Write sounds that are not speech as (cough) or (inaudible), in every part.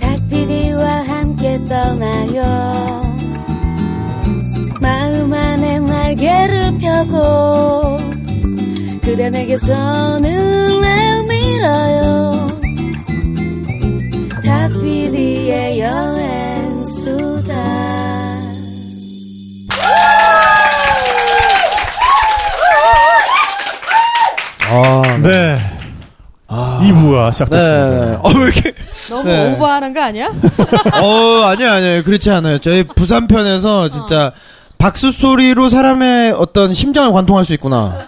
닭피디와 함께 떠나요 마음 안에 날개를 펴고 그대 내게서 눈을 밀어요 닭피디의 여행수다 아, 네. 아. 2부가 시작됐습니다. 네. 어, 왜 이렇게. 너무 네. 오버하는 거 아니야? (laughs) 어, 아니요, 아니요. 그렇지 않아요. 저희 부산 편에서 진짜 박수 소리로 사람의 어떤 심장을 관통할 수 있구나.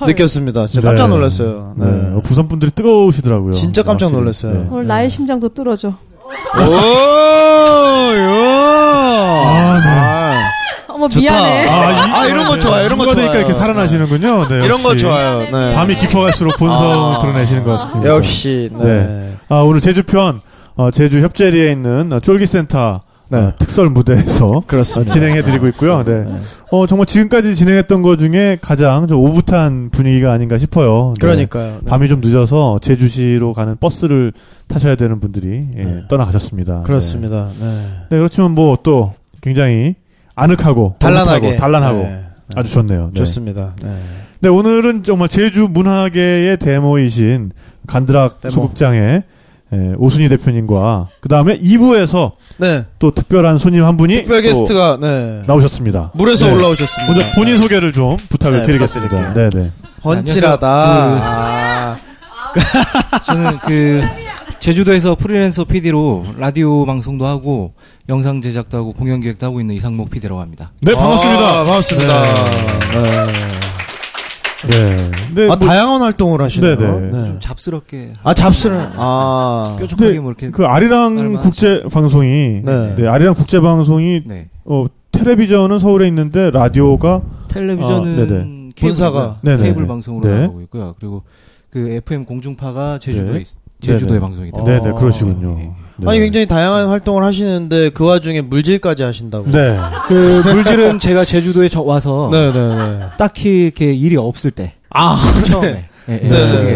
느꼈습니다. 진짜 깜짝 놀랐어요. 네. 네. 어, 부산 분들이 뜨거우시더라고요. 진짜 깜짝. 놀랐어요. 네. 오늘 나의 심장도 뚫어줘. 오, 요. 아, 네. 아, 어머 좋다. 미안해. 이- 아, 이런 거 좋아요. 이런 거 되니까 좋아요. 이렇게 살아나시는군요. 네, 이런 거. 좋아요. 네. 밤이 깊어갈수록 본성을 아. 드러내시는 것 같습니다. 역시, 네. 네. 아, 오늘 제주 편, 어, 제주 협재리에 있는 어, 쫄기센터 네. 어, 특설 무대에서 그렇습니다. 어, 진행해드리고 있고요. 네. 어, 정말 지금까지 진행했던 것 중에 가장 좀 오붓한 분위기가 아닌가 싶어요. 네. 그러니까요. 네. 밤이 좀 늦어서 제주시로 가는 버스를 타셔야 되는 분들이 예, 네. 떠나가셨습니다. 그렇습니다. 네. 네. 네, 그렇지만 뭐 또 굉장히 아늑하고 단란하게. 오붓하고 단란하고 네. 아주 좋네요. 네. 좋습니다. 네. 네, 오늘은 정말 제주 문화계의 데모이신 간드락 데모. 소극장의 예, 오순희 대표님과 그 다음에 2부에서 네. 또 특별한 손님 한 분이 특별 또 게스트가, 네. 나오셨습니다. 물에서 네. 올라오셨습니다. 먼저 본인 소개를 좀 부탁을 네, 드리겠습니다. 네, 네. 헌칠하다. 아. 저는 그 제주도에서 프리랜서 PD로 라디오 방송도 하고 영상 제작도 하고 공연 기획도 하고 있는 이상목 PD라고 합니다. 네, 반갑습니다. 아, 반갑습니다. 네. 네. 네, 아, 뭐- 다양한 활동을 하시네요. 네, 네. 좀 잡스럽게 아, 잡스는, 아. 뾰족하게 네, 뭐 이렇게 그 아리랑 국제 방송이 네. 네, 아리랑 국제 방송이 네. 어 텔레비전은 서울에 있는데 라디오가 텔레비전은 아, 네네. 케이블, 본사가. 네네네. 케이블 방송으로 네. 나가고 있고요. 그리고 그 FM 공중파가 제주도에 네. 있- 제주도의 네네. 방송이 어. 네, 네, 그러시군요. 네. 아니, 굉장히 다양한 활동을 하시는데 그 와중에 물질까지 하신다고. 네. 그 물질은 (laughs) 제가 제주도에 저- 와서 네네네. 딱히 이렇게 일이 없을 때 아, 처음에 (laughs) 예, 예, 네.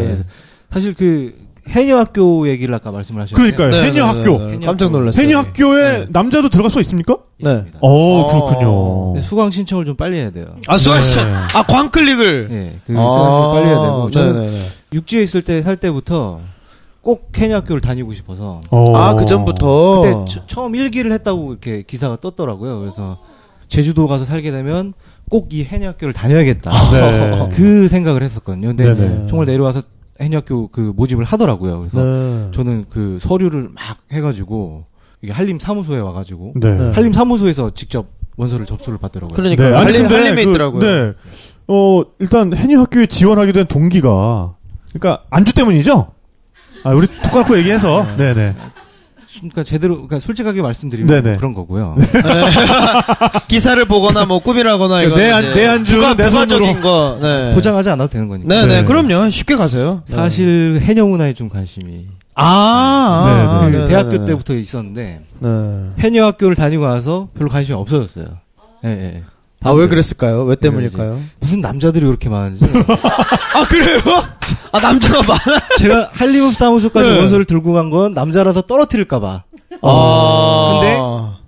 그래서 사실 그 해녀학교 얘기를 아까 말씀을 하셨는데 그러니까요. 해녀 학교. 네, 깜짝 놀랐어요. 해녀 학교에 남자도 들어갈 수 있습니까? 네. 어, 어. 그렇군요. 수강 신청을 좀 빨리 해야 돼요. 아, 수아씨! 네. 아, 광클릭을! 예, 그 수강 신청 빨리 해야 되고 저는 네네네. 육지에 있을 때 살 때부터 꼭 해녀학교를 다니고 싶어서 어. 아, 그 전부터? 그때 처- 처음 일기를 했다고 이렇게 기사가 떴더라고요. 그래서 제주도 가서 살게 되면 꼭 이 해녀 학교를 다녀야겠다. (laughs) 네. 그 생각을 했었거든요. 근데 네네. 정말 내려와서 해녀 학교 그 모집을 하더라고요. 그래서 네. 저는 그 서류를 막 해가지고 이게 한림 사무소에 와가지고 네. 네. 한림 사무소에서 직접 원서를 접수를 받더라고요. 그러니까 네. 아니, 한림, 한림에 그, 있더라고요. 네. 어, 일단 해녀 학교에 지원하게 된 동기가 그러니까 안주 때문이죠? 아, 우리 툭 까놓고 얘기해서. 네, 네. 그러니까 제대로 그러니까 솔직하게 말씀드리면 네네. 그런 거고요. (laughs) 기사를 보거나 뭐 꿈이라거나 이거 내 안- 내 안주는 내 부가적인 손으로. 거. 네. 포장하지 않아도 되는 거니까. 네네. 네. 그럼요. 쉽게 가세요. 네. 사실 해녀 문화에 좀 관심이 아, 네, 아, 그 네네네. 대학교 때부터 있었는데 네. 해녀 학교를 다니고 나서 별로 관심이 없어졌어요. 예, 예. 아, 왜 그랬을까요? 왜 때문일까요? 무슨 남자들이 그렇게 많은지. (laughs) 아, 그래요? 아, 남자가 많아? 제가 한림업 사무소까지 네. 원서를 들고 간 건 남자라서 떨어뜨릴까봐. 아. 근데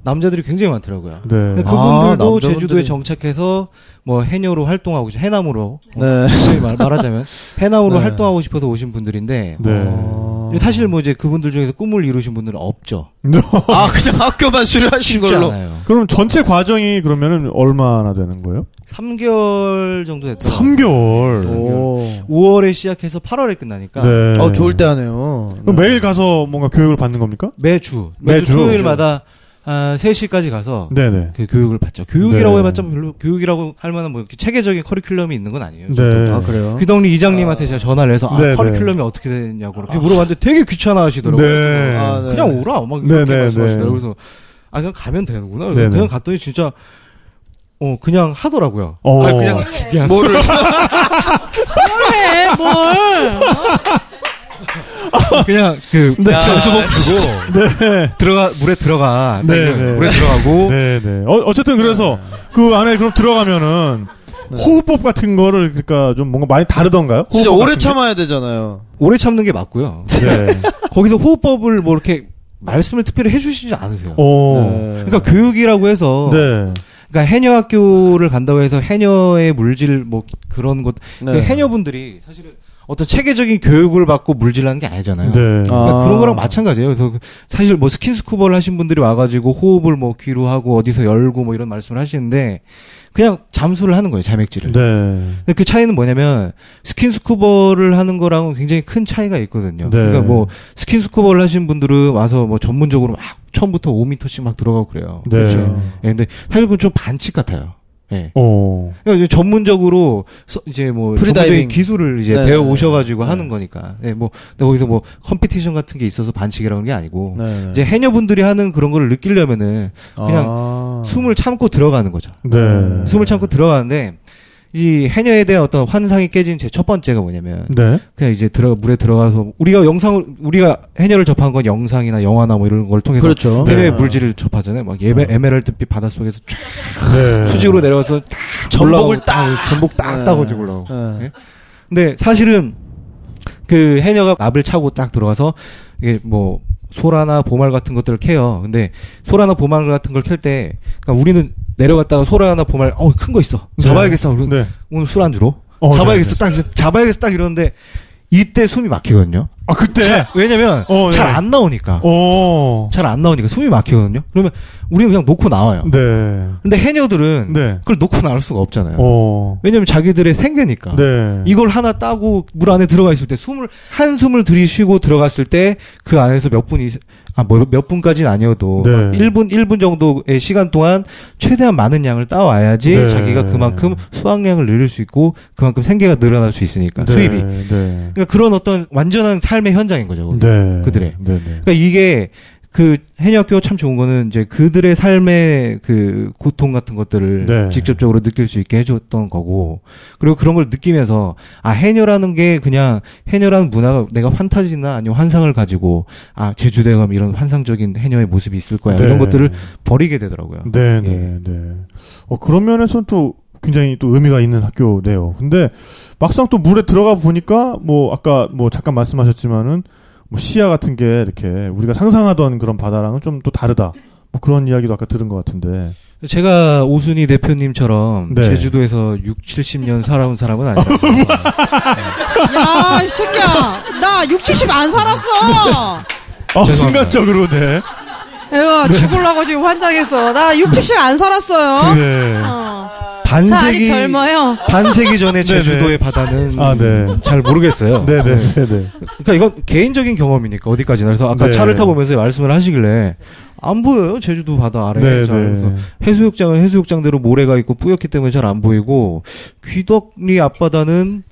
남자들이 굉장히 많더라고요. 네. 근데 아, 그분들도 남자분들이- 제주도에 정착해서 뭐 해녀로 활동하고 싶- 해남으로 네. 말, 말하자면 (laughs) 해남으로 네. 활동하고 싶어서 오신 분들인데 네. 어. 사실 뭐 이제 그분들 중에서 꿈을 이루신 분들은 없죠. (laughs) 아, 그냥 학교만 수료하신 쉽지 걸로. 않아요. 그럼 전체 과정이 그러면은 얼마나 되는 거예요? 3개월 정도 됐더라고요. 3개월. 오. 5월에 시작해서 8월에 끝나니까 네. 어, 좋을 때 하네요. 그럼 매일 가서 뭔가 교육을 받는 겁니까? 매주 매주, 매주. 토요일마다 아, 3시까지 가서 네네. 그 교육을 받죠. 교육이라고 네. 해봤자 별로 교육이라고 할 만한 뭐 이렇게 체계적인 커리큘럼이 있는 건 아니에요. 네. 아, 그래요? 귀덕리 이장님한테 제가 전화를 해서 아, 네, 커리큘럼이 어떻게 되냐고 이렇게 물어봤는데 되게 귀찮아 하시더라고요. 네. 아, 네. 그냥 오라 막 네, 이렇게 네, 말씀하시더라고요. 네. 그래서 아 그냥 가면 되는구나. 네, 그래서 네. 그냥 갔더니 진짜 어 그냥 하더라고요. 어. 아 그냥 뭐를. (laughs) 해, 뭘. (laughs) 그냥 그 네. 점수복 주고 네. 들어가 물에 들어가 네, 네, 네. 물에 들어가고 네 네. 어, 어쨌든 그래서 그 안에 그럼 들어가면은 호흡법 같은 거를 그러니까 좀 뭔가 많이 다르던가요? 진짜 호흡법 오래? 참아야 되잖아요. 오래 참는 게 맞고요. 네. (laughs) 거기서 호흡법을 뭐 이렇게 말씀을 특별히 해주시지 않으세요. 오. 네. 그러니까 교육이라고 해서 네. 그러니까 해녀 학교를 간다고 해서 해녀의 물질 뭐 그런 것 네. 그 해녀분들이 사실은 어떤 체계적인 교육을 받고 물질하는 게 아니잖아요. 네. 그러니까 아. 그런 거랑 마찬가지예요. 그래서 그 사실 뭐 스킨스쿠버를 하신 분들이 와가지고 호흡을 뭐 귀로 하고 어디서 열고 뭐 이런 말씀을 하시는데 그냥 잠수를 하는 거예요 자맥질을. 네. 근데 그 차이는 뭐냐면 스킨스쿠버를 하는 거랑은 굉장히 큰 차이가 있거든요. 네. 그러니까 뭐 스킨스쿠버를 하신 분들은 와서 뭐 전문적으로 막 처음부터 5m씩 막 들어가고 그래요. 네. 예, 근데 사실 그건 좀 반칙 같아요. 예. 오. 그러니까 이제 전문적으로 서- 이제 뭐 프리다이빙. 기술을 이제 네. 배워 오셔가지고 네. 하는 거니까. 예, 뭐 근데 거기서 뭐 competition 같은 게 있어서 반칙이라는 게 아니고 네. 이제 해녀분들이 하는 그런 거를 느끼려면은 그냥 아. 숨을 참고 들어가는 거죠. 네. 숨을 참고 들어가는데 이 해녀에 대한 어떤 환상이 깨진 제 첫 번째가 뭐냐면 네. 그냥 이제 들어 물에 들어가서 우리가 영상을 우리가 해녀를 접한 건 영상이나 영화나 뭐 이런 걸 통해서 그렇죠. 해녀의 네. 물질을 접하잖아요. 막 예베, 에메랄드빛 바닷속에서 쫙 네. 수직으로 내려가서 딱 전복을 올라오고, 딱! 아, 전복 딱 네. 따가지고 올라오고. 네. 예? 근데 사실은 그 해녀가 납을 차고 딱 들어가서 이게 뭐 소라나 보말 같은 것들을 캐요. 근데 소라나 보말 같은 걸 캘 때, 그러니까 우리는 내려갔다가 소라나 보말, 어, 큰 거 있어. 잡아야겠어. 그리고 네. 오늘 술 안주로. 어, 잡아야겠어. 딱, 잡아야겠어. 딱 이러는데, 이때 숨이 막히거든요. 아, 그때? 왜냐면, 어, 네. 잘안 나오니까. 오. 잘안 나오니까 숨이 막히거든요. 그러면 우리는 그냥 놓고 나와요. 네. 근데 해녀들은 네. 그걸 놓고 나올 수가 없잖아요. 오. 왜냐면 자기들의 생계니까. 네. 이걸 하나 따고 물 안에 들어가 있을 때 숨을 한숨을 들이쉬고 들어갔을 때 그 안에서 몇 분이 아 뭐 몇 분까지는 아니어도 네. 막 1분 1분 정도의 시간 동안 최대한 많은 양을 따와야지 네. 자기가 그만큼 수확량을 늘릴 수 있고 그만큼 생계가 늘어날 수 있으니까 네. 수입이 네. 그러니까 그런 어떤 완전한 삶의 현장인 거죠. 네. 그들의. 네. 네. 그러니까 이게 그 해녀학교 참 좋은 거는 이제 그들의 삶의 그 고통 같은 것들을 네. 직접적으로 느낄 수 있게 해줬던 거고 그리고 그런 걸 느끼면서 아 해녀라는 게 그냥 해녀라는 문화가 내가 판타지나 아니면 환상을 가지고 아 가면 이런 환상적인 해녀의 모습이 있을 거야 네. 이런 것들을 버리게 되더라고요. 네, 네, 예. 네. 어, 그런 면에서는 또 굉장히 또 의미가 있는 학교네요. 근데 막상 또 물에 들어가 보니까 뭐 아까 뭐 잠깐 말씀하셨지만은 뭐 시야 같은 게 이렇게 우리가 상상하던 그런 바다랑은 좀 또 다르다. 뭐 그런 이야기도 아까 들은 것 같은데. 제가 오순희 대표님처럼 네. 제주도에서 6, 70년 살아온 사람은 아니에요. (laughs) 야, 이 새끼야. 나 6, 70 안 살았어. 아. 순간적으로 네. 내가 죽으려고 지금 환장했어. 나 6, 70 안 살았어요. 네. 어. 저 아직 반세기 젊어요. 반세기 전에 (laughs) 네네. 제주도의 바다는 아, 네. 잘 모르겠어요. 네, 네, 네, 네. 그러니까 이건 개인적인 경험이니까 어디까지나. 그래서 아까 네. 차를 타고 오면서 말씀을 하시길래 안 보여요 제주도 바다 아래. 네, 잘. 그래서 네. 해수욕장은 해수욕장대로 모래가 있고 뿌옇기 때문에 잘 안 보이고 귀덕리 앞바다는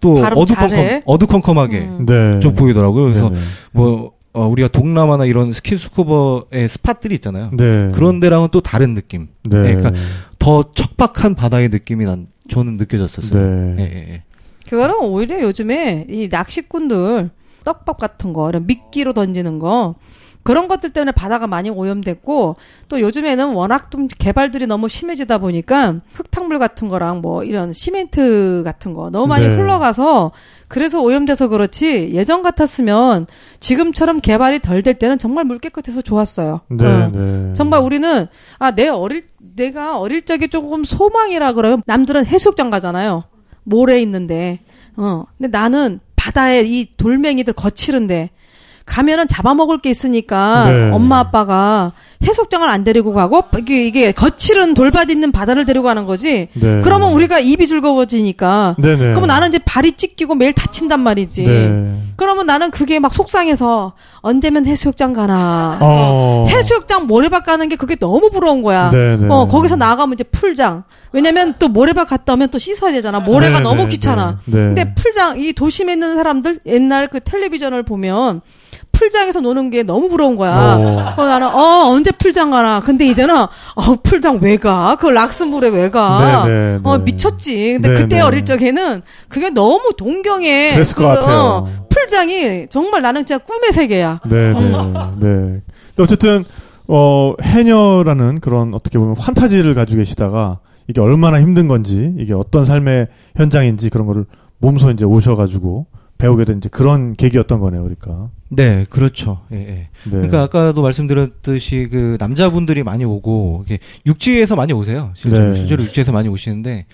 또 어두컴컴. 어두컴컴하게 음. 네. 좀 보이더라고요. 그래서 네, 뭐 어, 우리가 동남아나 이런 스킨스쿠버의 spot들이 있잖아요. 네. 그런 데랑은 또 다른 느낌. 네. 그러니까 더 척박한 바다의 느낌이 난 저는 느껴졌었어요. 네. 예, 예, 예. 그거는 오히려 요즘에 이 낚시꾼들 떡밥 같은 거, 이런 미끼로 던지는 거 그런 것들 때문에 바다가 많이 오염됐고 또 요즘에는 워낙 좀 개발들이 너무 심해지다 보니까 흙탕물 같은 거랑 뭐 이런 시멘트 같은 거 너무 많이 네. 흘러가서 그래서 오염돼서 그렇지 예전 같았으면 지금처럼 개발이 덜 될 때는 정말 물 깨끗해서 좋았어요. 네, 어. 네. 정말 우리는 아 내 어릴 내가 어릴 적에 조금 소망이라 그러면 남들은 해수욕장 가잖아요. 모래 있는데 어 근데 나는 바다에 이 돌멩이들 거칠은데 가면은 잡아먹을 게 있으니까 네. 엄마 아빠가 해수욕장을 안 데리고 가고 이게, 이게 거칠은 돌밭 있는 바다를 데리고 가는 거지. 네. 그러면 우리가 입이 즐거워지니까. 네네. 그러면 나는 이제 발이 찢기고 매일 다친단 말이지. 네. 그러면 나는 그게 막 속상해서 언제면 해수욕장 가나. 어. 해수욕장 모래밭 가는 게 그게 너무 부러운 거야. 네네. 어, 거기서 나가면 이제 풀장. 왜냐면 또 모래밭 갔다 오면 또 씻어야 되잖아. 모래가 네, 너무 네, 귀찮아. 네. 네. 근데 풀장, 이 도심에 있는 사람들 옛날 그 텔레비전을 보면 풀장에서 노는 게 너무 부러운 거야. 어. 어, 나는, 어, 언제 풀장 가나. 근데 이제는, 어, 풀장 왜 가? 그 락스물에 왜 가? 네, 네, 어, 네. 미쳤지. 근데 네, 그때 네. 어릴 적에는 그게 너무 동경에. 그랬을 것 그, 같아요. 어, 풀장이 정말 나는 진짜 꿈의 세계야. 네, 네, 네. 근데 어쨌든 어 해녀라는 그런 어떻게 보면 환타지를 가지고 계시다가 이게 얼마나 힘든 건지 이게 어떤 삶의 현장인지 그런 거를 몸소 이제 오셔가지고 배우게 된 이제 그런 계기였던 거네요, 그러니까. 네, 그렇죠. 예, 예. 네. 그러니까 아까도 말씀드렸듯이 그 남자분들이 많이 오고 이게 육지에서 많이 오세요. 실제로 네. 실제로 육지에서 많이 오시는데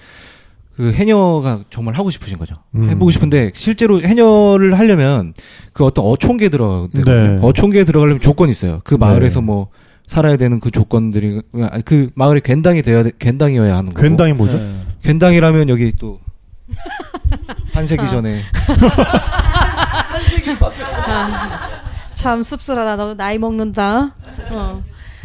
그 해녀가 정말 하고 싶으신 거죠. 음. 해보고 싶은데 실제로 해녀를 하려면 그 어떤 어촌계에 들어가거든요. 네. 어촌계에 들어가려면 조건이 있어요. 그 마을에서 네. 뭐 살아야 되는 그 조건들이 그 마을이 괜당이 되어야 돼- 괜당이어야 하는 거고. 괜당이 뭐죠? 네. 괜당이라면 여기 또 (laughs) 반세기 전에 (laughs) 참 씁쓸하다. 너 나이 먹는다. 어.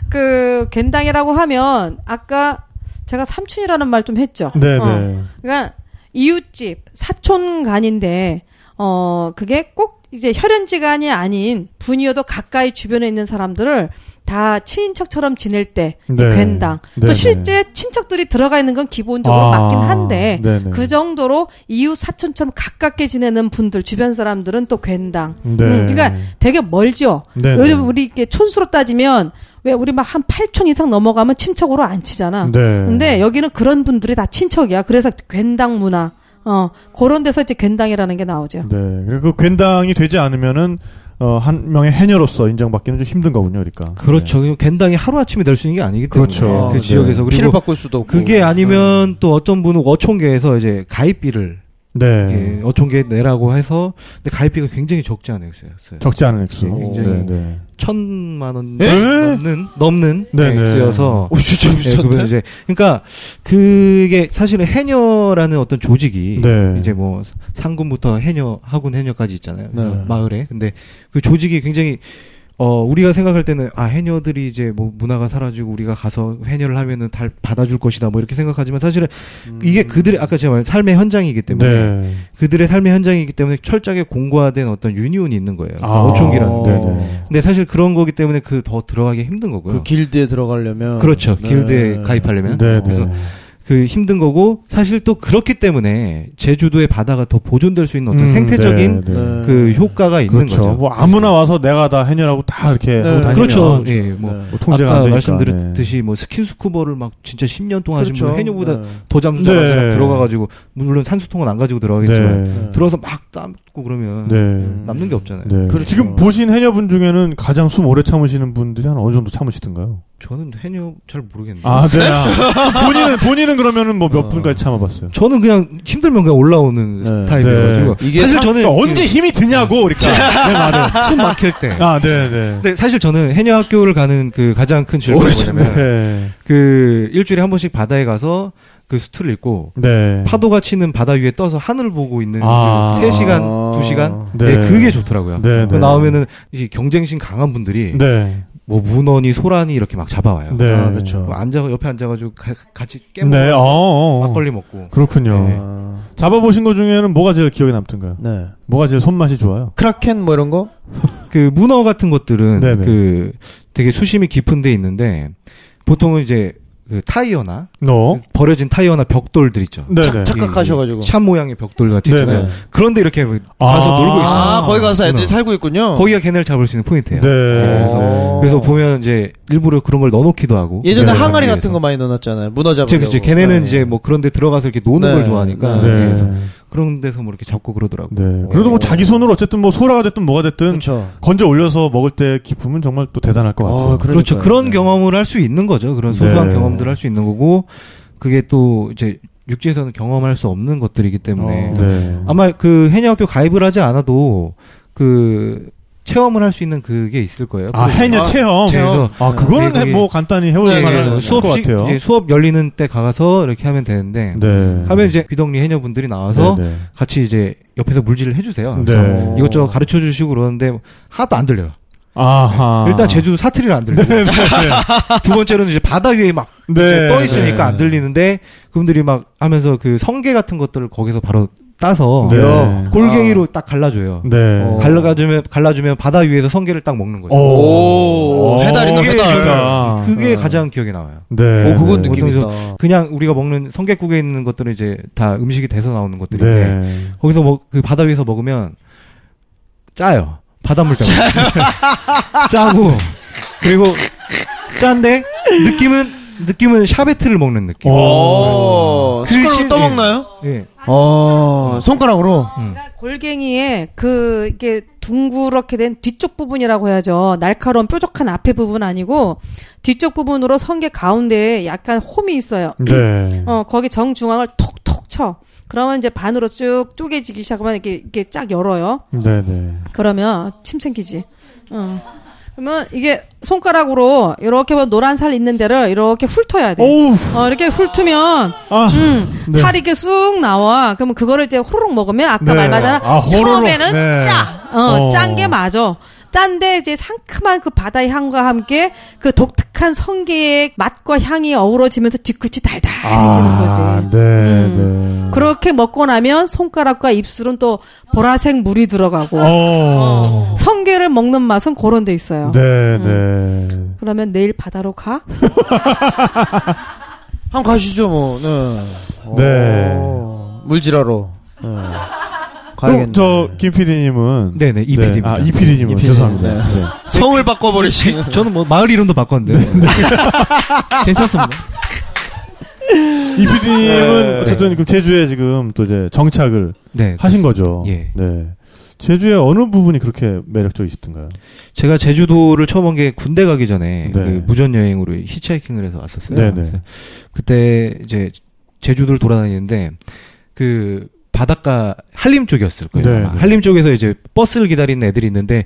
그 겐당이라고 하면 아까 제가 삼촌이라는 말 좀 했죠. 네, 어. 네. 그러니까 이웃집 사촌 간인데 어 그게 꼭 이제 혈연지간이 아닌 분이어도 가까이 주변에 있는 사람들을 다 친인척처럼 지낼 때 네. 괜당. 네, 또 실제 친척들이 들어가 있는 건 기본적으로 아, 맞긴 한데 네네. 그 정도로 이웃 사촌처럼 가깝게 지내는 분들 주변 사람들은 또 괜당. 네. 음, 그러니까 되게 멀죠. 네, 요즘 네. 우리 이렇게 촌수로 따지면 왜 우리 막 한 8촌 이상 넘어가면 친척으로 안 치잖아. 네. 근데 여기는 그런 분들이 다 친척이야. 그래서 괜당 문화. 어, 그런 데서 이제 괜당이라는 게 나오죠. 네. 그리고 그 괜당이 되지 않으면은 어, 한 명의 해녀로서 인정받기는 좀 힘든 거군요, 그러니까. 그렇죠. 그리고 괜당이 하루 아침에 될 수 있는 게 아니기 때문에 그렇죠. 그 네. 지역에서 피를 그리고 바꿀 수도 없고. 그게 아니면 또 어떤 분은 어촌계에서 이제 가입비를 네. 어촌계 내라고 해서 근데 가입비가 굉장히 적지 않은 액수였어요. 적지 않은 액수. 네, 굉장히 네, 네. 천만 원 에? 넘는 넘는 네, 네. 액수여서 오, 진짜 네, 비싼데? 그분 이제 그러니까 그게 사실은 해녀라는 어떤 조직이 네. 이제 뭐 상군부터 해녀 하군 해녀까지 있잖아요. 네. 마을에 근데 그 조직이 굉장히 어 우리가 생각할 때는 아 해녀들이 이제 뭐 문화가 사라지고 우리가 가서 해녀를 하면은 달 받아줄 것이다 뭐 이렇게 생각하지만 사실은 이게 그들의 아까 제가 말한 삶의 현장이기 때문에 네. 그들의 삶의 현장이기 때문에 철저하게 공고화된 어떤 유니온이 있는 거예요. 아. 어촌기라는 게. 네네. 근데 사실 그런 거기 때문에 그 더 들어가기 힘든 거고요. 그 길드에 들어가려면 그렇죠. 네. 길드에 가입하려면. 네, 네. 그래서 그 힘든 거고 사실 또 그렇기 때문에 제주도의 바다가 더 보존될 수 있는 어떤 음, 생태적인 네, 네. 네. 그 효과가 있는 그렇죠. 거죠. 뭐 아무나 와서 내가 다 해녀라고 다 이렇게 네. 하고 그렇죠. 네. 예, 뭐 네. 뭐 통제가 안 아까. 말씀드렸듯이 뭐 스킨스쿠버를 막 진짜 10년 동안 하신 그렇죠. 분 해녀보다 네. 더 잠수자가 네. 들어가 가지고 물론 산소통은 안 가지고 네. 들어가겠지만 네. 들어서 막 땀고 그러면 네. 남는 게 없잖아요. 네. 그렇죠. 지금 보신 해녀분 중에는 가장 숨 오래 참으시는 분들이 한 어느 정도 참으시던가요? 저는 해녀 잘 모르겠는데. 아, 네. 아, (laughs) 본인은 본인은 그러면은 뭐몇 어. 분까지 참아봤어요? 저는 그냥 힘들면 그냥 올라오는 네. 스타일이어가지고 이게 사실 참- 저는 그러니까 언제 힘이 드냐고, 그러니까. 내 말은. (laughs) 숨 막힐 때. 아, 네, 네. 근데 사실 저는 해녀 학교를 가는 그 가장 큰 즐거움이 뭐냐면 네. 그 일주일에 한 번씩 바다에 가서 그 수트를 입고 네. 파도가 치는 바다 위에 떠서 하늘을 보고 있는 아. 그 3시간, 2시간? 네. 네. 그게 좋더라고요. 네, 그 네. 나오면은 이 경쟁심 강한 분들이 네. 뭐 문어니 소라니 이렇게 막 잡아와요. 네. 아, 그렇죠. 뭐 앉아 옆에 앉아가지고 가- 같이 깨먹고 네, 어, 어. 막걸리 먹고 그렇군요. 네. 아, 잡아보신 것 중에는 뭐가 제일 기억에 남던가요? 네. 뭐가 제일 손맛이 좋아요? 크라켄 뭐 이런 거? (laughs) 그 문어 같은 것들은 네네. 그 되게 수심이 깊은 데 있는데 보통은 이제 그 타이어나 너? 버려진 타이어나 벽돌들 있죠. 네네. 착- 착각하셔가지고. 샵 모양의 벽돌 같이 네네. 있잖아요. 그런데 이렇게 가서 아. 놀고 있어요. 아, 거기 가서 애들이 문어. 살고 있군요. 거기가 걔네를 잡을 수 있는 포인트예요. 네. 어. 그래서 보면 이제 일부러 그런 걸 넣어놓기도 하고. 예전에 네. 항아리. 같은 거 많이 넣어놨잖아요. 문어 그치, 잡으려고. 그치. 걔네는 네. 이제 뭐 그런 데 들어가서 이렇게 노는 네. 걸 좋아하니까. 네. 네. 그래서 그런 데서 뭐 이렇게 잡고 그러더라고. 네. 그래도 뭐 자기 손으로 어쨌든 뭐 소라가 됐든 뭐가 됐든 그렇죠. 건져 올려서 먹을 때 기쁨은 정말 또 대단할 것 같아요. 아, 그렇죠. 그런 네. 경험을 할 수 있는 거죠. 그런 소소한 네. 경험들을 할 수 있는 거고, 그게 또 이제 육지에서는 경험할 수 없는 것들이기 때문에 어. 네. 아마 그 해녀학교 가입을 하지 않아도 그 체험을 할 수 있는 그게 있을 거예요. 아, 해녀 아, 체험. 체험. 아, 그거는 네, 뭐 간단히 해볼 네, 만한 네, 네. 수업 같아요. 이제 수업 열리는 때 가서 이렇게 하면 되는데 네. 하면 이제 귀덕리 해녀분들이 나와서 네, 네. 같이 이제 옆에서 물질을 해주세요. 네. 그래서 이것저것 가르쳐 주시고 그러는데 하나도 안 들려요. 아하. 일단 제주도 사투리를 안 들려요. 두 번째로는 이제 바다 위에 막 네, 떠 있으니까 네. 안 들리는데 그분들이 막 하면서 그 성게 같은 것들을 거기서 바로 따서 네. 골갱이로 딱 갈라줘요. 네. 어. 갈라주면 갈라주면 바다 위에서 성게를 딱 먹는 거죠. 오, 해달이다, 그게 해달. 좋다. 그게 어. 가장 기억에 남아요. 네. 오, 그건 네. 느낌 보통 있다. 그냥 우리가 먹는 성게국에 있는 것들은 이제 다 음식이 돼서 나오는 것들인데 네. 거기서 먹, 그 바다 위에서 먹으면 짜요. 바닷물 짜고. (laughs) 짜고. 그리고 짠데 느낌은 느낌은 샤베트를 먹는 느낌. 오, 그 숟가락으로 시- 떠먹나요? 예. 어, 손가락으로. 음. 그러니까 골갱이에 그 이게 둥그렇게 된 뒤쪽 부분이라고 해야죠. 날카로운 뾰족한 앞에 부분 아니고 뒤쪽 부분으로 성게 가운데에 약간 홈이 있어요. 네. 어 거기 정중앙을 톡톡 쳐. 그러면 이제 반으로 쭉 쪼개지기 시작하면 이렇게 이렇게 쫙 열어요. 네네. 그러면 침 생기지. 어. 그러면 이게 손가락으로 이렇게 보면 노란 살 있는 데를 이렇게 훑어야 돼. 어, 이렇게 훑으면 아. 음, 네. 살이 이렇게 쑥 나와. 그러면 그거를 이제 호로록 먹으면 아까 네. 아, 호로록. 처음에는 네. 짜. 어, 어. 짠 게 맞아. 짠데 이제 상큼한 그 바다의 향과 함께 그 독특한 성게의 맛과 향이 어우러지면서 뒤끝이 달달해지는 거지. 네, 음. 네. 그렇게 먹고 나면 손가락과 입술은 또 보라색 물이 들어가고 어. 성게를 먹는 맛은 그런 데 있어요. 네, 네. 그러면 내일 바다로 가? (laughs) 한번 가시죠, 뭐. 네. 네. 오, 물질하러. 네. 그럼 가야겠네. 저, 김 PD님은. 네네, 이 PD입니다. 아, 이 PD님은. 이 PD. 죄송합니다. 네. 네. 성을 바꿔버리신. 저는 뭐 마을 이름도 바꿨는데 (laughs) 괜찮습니다. 이 PD님은 네. 어쨌든 그 제주에 지금 또 이제 정착을 네, 하신 거죠. 예. 네. 제주의 어느 부분이 그렇게 매력적이시던가요? 제가 제주도를 처음 온 게 군대 가기 전에 네. 그 무전 여행으로 히치하이킹을 해서 왔었어요. 그때 이제 제주도를 돌아다니는데 그 바닷가 한림 쪽이었을 거예요. 네. 네. 한림 쪽에서 이제 버스를 기다리는 애들이 있는데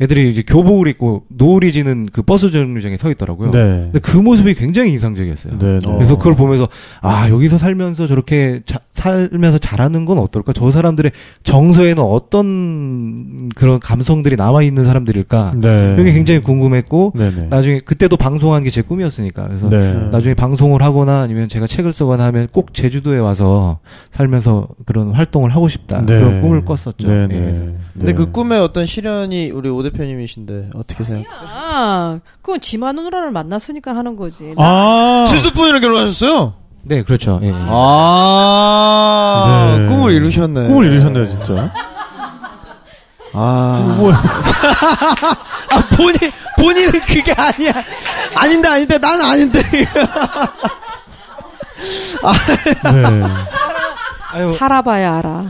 애들이 이제 교복을 입고 노을이 지는 그 버스 정류장에 서 있더라고요. 네. 근데 그 모습이 굉장히 인상적이었어요. 네, 네. 그래서 그걸 보면서 아 여기서 살면서 저렇게 자- 살면서 잘하는 건 어떨까? 저 사람들의 정서에는 어떤 그런 감성들이 남아 있는 사람들일까? 네. 그게 굉장히 궁금했고 네네. 나중에 그때도 방송한 게 제 꿈이었으니까 그래서 네. 나중에 방송을 하거나 아니면 제가 책을 쓰거나 하면 꼭 제주도에 와서 살면서 그런 활동을 하고 싶다 네. 그런 꿈을 꿨었죠. 네네. 예. 근데 네. 그 꿈의 어떤 실현이 우리 오 대표님이신데 어떻게 생각해요? 아, 그건 지만 누나를 만났으니까 하는 거지. 아. 칠수분이랑 결혼하셨어요? 네, 그렇죠. 예. 아, 네. 꿈을 이루셨네. 꿈을 이루셨네요, 진짜. 아, 뭐, (laughs) 아 본인 본인은 그게 아니야. 아닌데 아닌데 난 아닌데. (laughs) 네. 아유, 살아봐야 알아.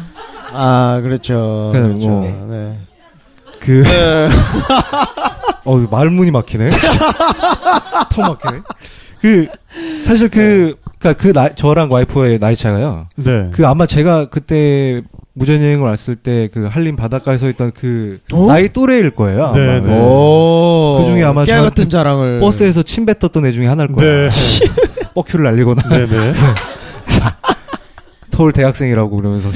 아 그렇죠. 그, 그렇죠. 뭐. 네. 그 네. (laughs) 어, 말문이 막히네. (laughs) 턱 막히네. 그 사실 그 그러니까 그 나, 저랑 와이프의 나이 차가요. 네. 그 아마 제가 그때 무전 여행을 왔을 때 그 한림 바닷가에 서 있던 그 어? 나이 또래일 거예요. 아마. 네, 네. 오. 그 중에 아마 깨알 저한테 같은 자랑을 버스에서 침 뱉었던 애 중에 하나일 거예요. 네. 뻑큐를 날리거나 네네. (laughs) 서울 대학생이라고 그러면서.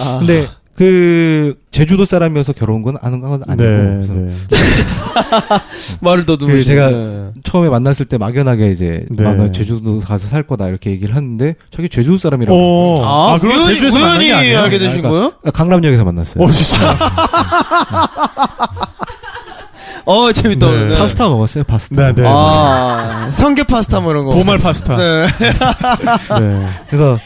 아. 근데 그 제주도 사람이어서 결혼한 건 아는 건 아니고 네. 그래서 네. (laughs) 말을 더듬으시 그 제가 처음에 만났을 때 막연하게 이제 네. 아, 나 제주도 가서 살 거다 이렇게 얘기를 하는데 자기 제주도 사람이라고. 오. 아, 아, 그럼 우연히, 제주에서 우연히? 알게 되신 그러니까 거예요? 아, 강남역에서 만났어요. 어, 진짜. (laughs) 어 재밌다. 네. 네. 파스타 먹었어요, 파스타. 네, 네. 아 성게 파스타 뭐 이런 거. 보말 파스타. 네. 네. 그래서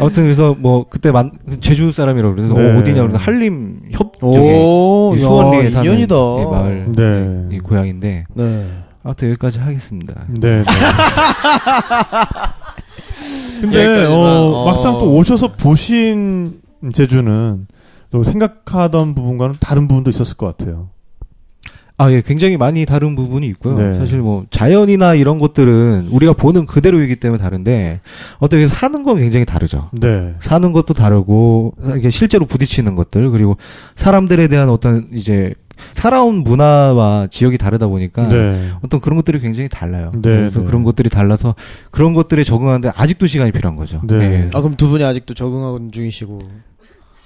아무튼 그래서 뭐 그때 만 제주 사람이라고 그래서 네. 어, 어디냐 그래서 한림 협이 수원리에 야, 사는 인연이다. 이 마을 네. 이 고향인데 네. 아무튼 여기까지 하겠습니다. 네. 네. (laughs) 근데 어, 어. 막상 또 오셔서 보신 제주는 또 생각하던 부분과는 다른 부분도 있었을 것 같아요. 아, 예, 굉장히 많이 다른 부분이 있고요. 네. 사실 뭐 자연이나 이런 것들은 우리가 보는 그대로이기 때문에 다른데 어떻게 사는 건 굉장히 다르죠. 네. 사는 것도 다르고 이게 실제로 부딪히는 것들 그리고 사람들에 대한 어떤 이제 살아온 문화와 지역이 다르다 보니까 네. 어떤 그런 것들이 굉장히 달라요. 네, 그래서 네. 그런 것들이 달라서 그런 것들에 적응하는데 아직도 시간이 필요한 거죠. 네. 예. 아 그럼 두 분이 아직도 적응하고 중이시고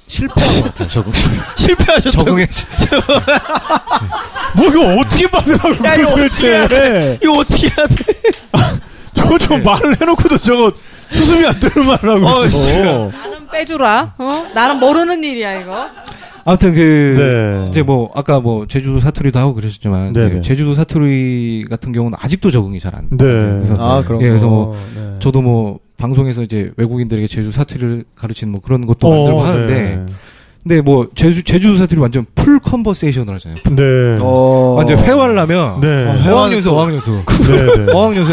실패한 것 같아요. 적응. (laughs) 실패하셨다고? 적응해. (laughs) 뭐 이거 어떻게 받으라고 야, 이거 도대체. 이거 어떻게 해야 돼? (laughs) 저저 말을 해놓고도 저거 수습이 안 되는 말을 하고 어, 있어. 나는 빼주라. 어? 나는 모르는 일이야 이거. 아무튼 그 네. 이제 뭐 아까 뭐 제주도 사투리도 하고 그러셨지만 네네. 이제 제주도 사투리 같은 경우는 아직도 적응이 잘안 네. 돼요. 그래서 아 그런 예, 거. 그래서 뭐 네. 저도 뭐 방송에서 이제 외국인들에게 제주 사투리를 가르치는 뭐 그런 것도 어, 만들고 하는데 근데 뭐 제주 제주도 사투리 완전 full conversation을 하잖아요. 네. 어. 완전 회화를 하면 네. 어, 어학연수 어학연수 네. 네. 어학연수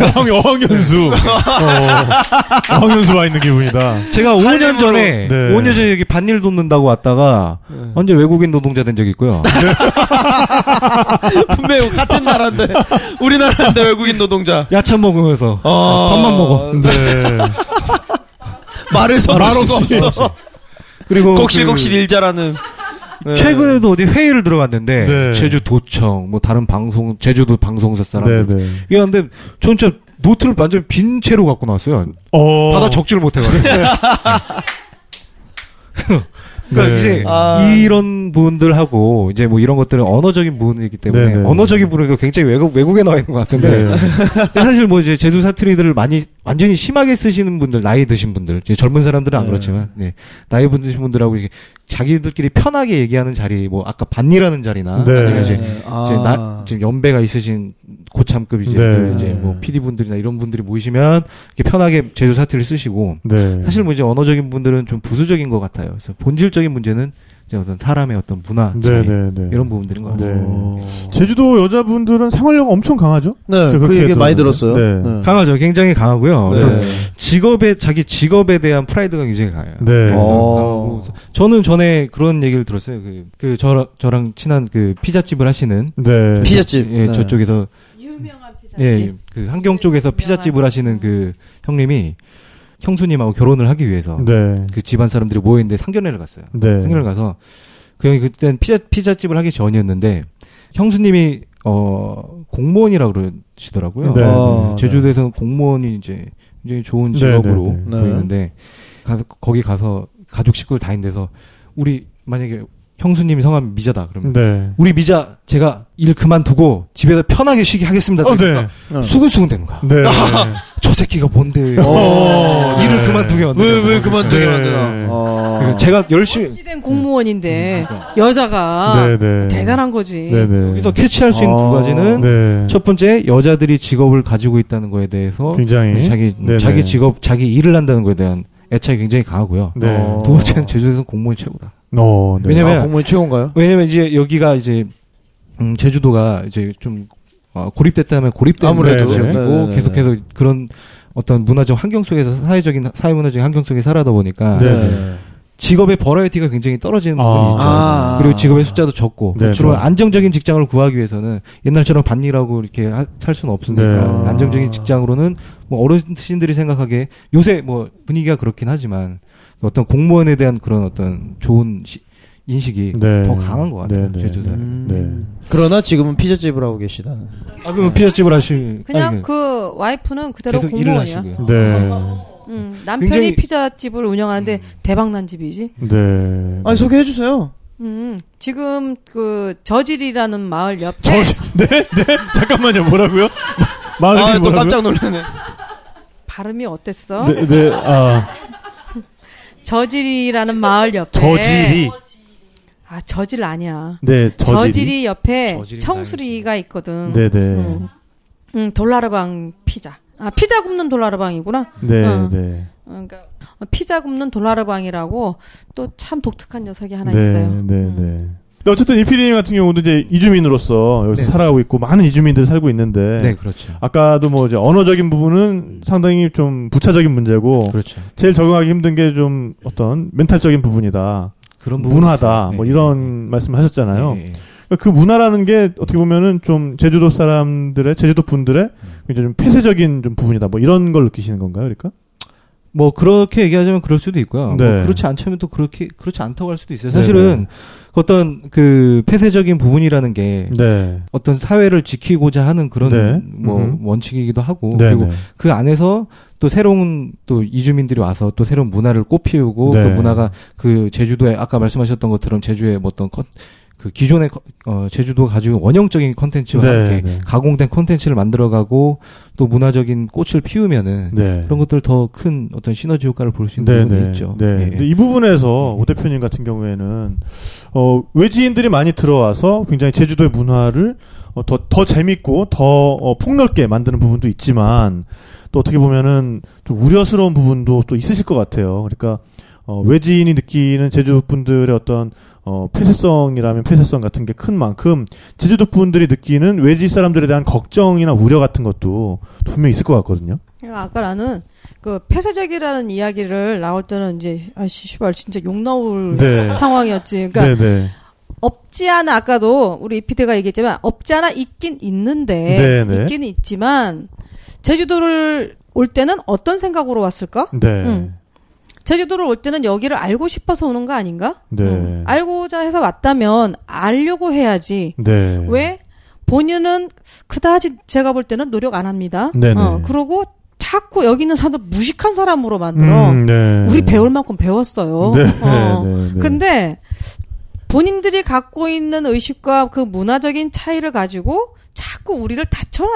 야 이거. 어학, 어학연수. (laughs) 어, 어학연수 와 있는 기분이다. 제가 5년 전에 네. 5년 전에 여기 반일 돕는다고 왔다가 완전 외국인 노동자 된 적이 있고요. (laughs) 분명히 같은 나라인데 우리나라인데 외국인 노동자 야참 먹으면서 어... 밥만 먹어. 네. 말을 섞을 말 수가. 없어 그리고 곡실곡실 그 일자라는 네. 최근에도 어디 회의를 들어갔는데 네. 제주 도청 뭐 다른 방송 제주도 방송사 사람들 네, 네. 이게 근데 전 진짜 노트를 완전 빈 채로 갖고 나왔어요. 어. 받아 적지를 못해가지고. (laughs) (laughs) 그러니까 네. 이제 아. 이런 부분들하고 이제 뭐 이런 것들은 언어적인 부분이기 때문에 네, 네. 언어적인 부분이 굉장히 외국 외국에 나와 있는 것 같은데 네. (laughs) 사실 뭐 이제 제주 사투리들을 많이 완전히 심하게 쓰시는 분들 나이 드신 분들 이제 젊은 사람들은 안 네. 그렇지만 네. 나이 드신 분들하고 이게 자기들끼리 편하게 얘기하는 자리 뭐 아까 반이라는 자리나 네. 아니면 이제 아. 이제 나, 지금 연배가 있으신 고참급 이제, 네. 이제 뭐 PD 분들이나 이런 분들이 모이시면 이렇게 편하게 제주 사투리를 쓰시고 네. 사실 뭐 이제 언어적인 분들은 좀 부수적인 것 같아요. 그래서 본질적인 문제는 이제 어떤 사람의 어떤 문화 차이 네, 네, 네. 이런 부분들인 것 같아요. 네. 제주도 여자분들은 생활력 엄청 강하죠? 네, 그 얘기 많이. 들었어요. 네. 강하죠. 굉장히 강하고요. 네. 어떤 직업에 자기 직업에 대한 프라이드가 굉장히 강해요. 네. 어. 저는 전에 그런 얘기를 들었어요. 그, 그 저랑 저랑 친한 그 피자집을 하시는 네. 피자집. 예, 네. 저쪽에서. 예, 그 한경 쪽에서 피자집을 하시는 그 형님이 형수님하고 결혼을 하기 위해서 네. 그 집안 사람들이 모여 있는데 상견례를 갔어요. 네. 상견례를 가서 그 형이 그땐 피자 피자집을 하기 전이었는데 형수님이 어 공무원이라고 그러시더라고요. 네. 그래서 아, 제주도에서는 공무원이 이제 굉장히 좋은 네, 직업으로 네, 네. 보이는데 가서 거기 가서 가족 식구들 다 있는 데서 우리 만약에 형수님이 성함이 미자다 그러면 네. 우리 미자 제가 일 그만두고 집에서 편하게 쉬게 하겠습니다. 어, 네. 그러니까 어. 수근수근 되는 거야. 네. (laughs) 저 새끼가 뭔데? 어, 일을 네. 그만두게 만드냐? 왜, 왜 그만두게 네. 만드나? 어. 그러니까 제가 열심히 된 공무원인데 음, 여자가 네, 네. 대단한 거지. 네, 네. 여기서 캐치할 수 있는 어. 두 가지는 네. 첫 번째 여자들이 직업을 가지고 있다는 거에 대해서 굉장히 자기. 자기 직업 자기 일을 한다는 거에 대한 애착이 굉장히 강하고요. 네. 어. 두 번째는 제주도에서는 공무원이 최고다. 어, 네. 왜냐면- 아, 공무원이 최고인가요? 왜냐면 이제 여기가 이제 음, 제주도가 이제 좀 어, 고립됐다면 고립된 아무래도. 지역이고 네네네. 계속해서 그런 어떤 문화적 환경 속에서 사회적인 사회 문화적인 환경 속에 살아다 보니까 네. 직업의 버라이티가 굉장히 떨어지는 아. 부분이 있죠. 아. 그리고 직업의 숫자도 적고 네, 주로 네. 안정적인 직장을 구하기 위해서는 옛날처럼 반일하고 이렇게 하- 살 수는 없으니까 네. 안정적인 직장으로는 뭐 어르신들이 생각하기에 요새 뭐 분위기가 그렇긴 하지만 어떤 공무원에 대한 그런 어떤 좋은 시- 인식이 네. 더 강한 것 같아요 네, 네. 제주도에. 음. 네. 그러나 지금은 피자집을 하고 계시다. 아 그러면 피자집을 하시 그냥 아니, 그 와이프는 그대로 공무원이야. 네. 음, 남편이 굉장히- 피자집을 운영하는데 대박난 집이지. 네. 아니, 소개해 주세요. 음, 지금 그 저질이라는 마을 옆에 저, 네? 네? 잠깐만요. 뭐라고요? 마- 마을이 아, 또 뭐라고요? 깜짝 놀라네. 발음이 어땠어? 네, 네. 아, 저질이라는 마을 옆에 저질이. 아 저질 아니야. 네, 저질이. 저질이 옆에 청수리가 있거든. 네, 네. 음, 음, 돌라르방 피자. 아 피자 굽는 돌라르방이구나. 네, 어. 네. 어, 그러니까 피자 굽는 돌라르방이라고 또 참 독특한 녀석이 하나 네, 있어요. 네, 음. 네. 근데 어쨌든 이 PD님 같은 경우도 이제 이주민으로서 여기서 네. 살아가고 있고 많은 이주민들이 살고 있는데 네 그렇죠. 아까도 뭐 이제 언어적인 부분은 상당히 좀 부차적인 문제고 그렇죠. 제일 적응하기 힘든 게 좀 어떤 멘탈적인 부분이다. 그런 문화다. 뭐 네. 이런 말씀을 하셨잖아요. 네, 네. 그러니까 그 문화라는 게 어떻게 보면은 좀 제주도 사람들의 제주도 분들의 이제 좀 폐쇄적인 좀 부분이다. 뭐 이런 걸 느끼시는 건가요, 그러니까? 뭐 그렇게 얘기하자면 그럴 수도 있고요. 네. 뭐 그렇지 않다면 또 그렇게 그렇지 않다고 할 수도 있어요. 네, 사실은 어떤 그 폐쇄적인 부분이라는 게 네. 어떤 사회를 지키고자 하는 그런 네. 뭐 음흠. 원칙이기도 하고 네, 그리고 네. 그 안에서 또 새로운 또 이주민들이 와서 또 새로운 문화를 꽃피우고 네. 그 문화가 그 제주도에 아까 말씀하셨던 것처럼 제주의 뭐 어떤 컨, 그 기존의 컨- 어 제주도가 가지고 원형적인 컨텐츠와 네, 함께 네. 가공된 컨텐츠를 만들어가고 또 문화적인 꽃을 피우면은 네. 그런 것들 더 큰 어떤 시너지 효과를 볼 수 있는 네, 부분이 네. 있죠. 네. 예. 근데 이 부분에서 오 대표님 같은 경우에는 어 외지인들이 많이 들어와서 굉장히 제주도의 문화를 어, 더, 더 재밌고 더 어, 폭넓게 만드는 부분도 있지만 또 어떻게 보면은 좀 우려스러운 부분도 또 있으실 것 같아요. 그러니까 어, 외지인이 느끼는 제주도 분들의 어떤 어, 폐쇄성이라면 폐쇄성 같은 게 큰 만큼 제주도 분들이 느끼는 외지 사람들에 대한 걱정이나 우려 같은 것도 분명히 있을 것 같거든요. 그러니까 아까 나는 그 폐쇄적이라는 이야기를 나올 때는 이제 아씨 씨발 진짜 욕 나올 네. 상황이었지. 그러니까 네, 네. 없지 않아 아까도 우리 피디가 얘기했지만 없지 않아 있긴 있는데 네, 네. 있긴 있지만 제주도를 올 때는 어떤 생각으로 왔을까? 네. 음. 제주도를 올 때는 여기를 알고 싶어서 오는 거 아닌가? 네. 음. 알고자 해서 왔다면 알려고 해야지. 네. 왜 본인은 그다지 제가 볼 때는 노력 안 합니다. 네네. 어, 그리고 자꾸 여기 있는 사람들 무식한 사람으로 만들어. 음, 네. 우리 배울 만큼 배웠어요. 네. 어. 네, 네. 근데 본인들이 갖고 있는 의식과 그 문화적인 차이를 가지고 자꾸 우리를 어, 닫혀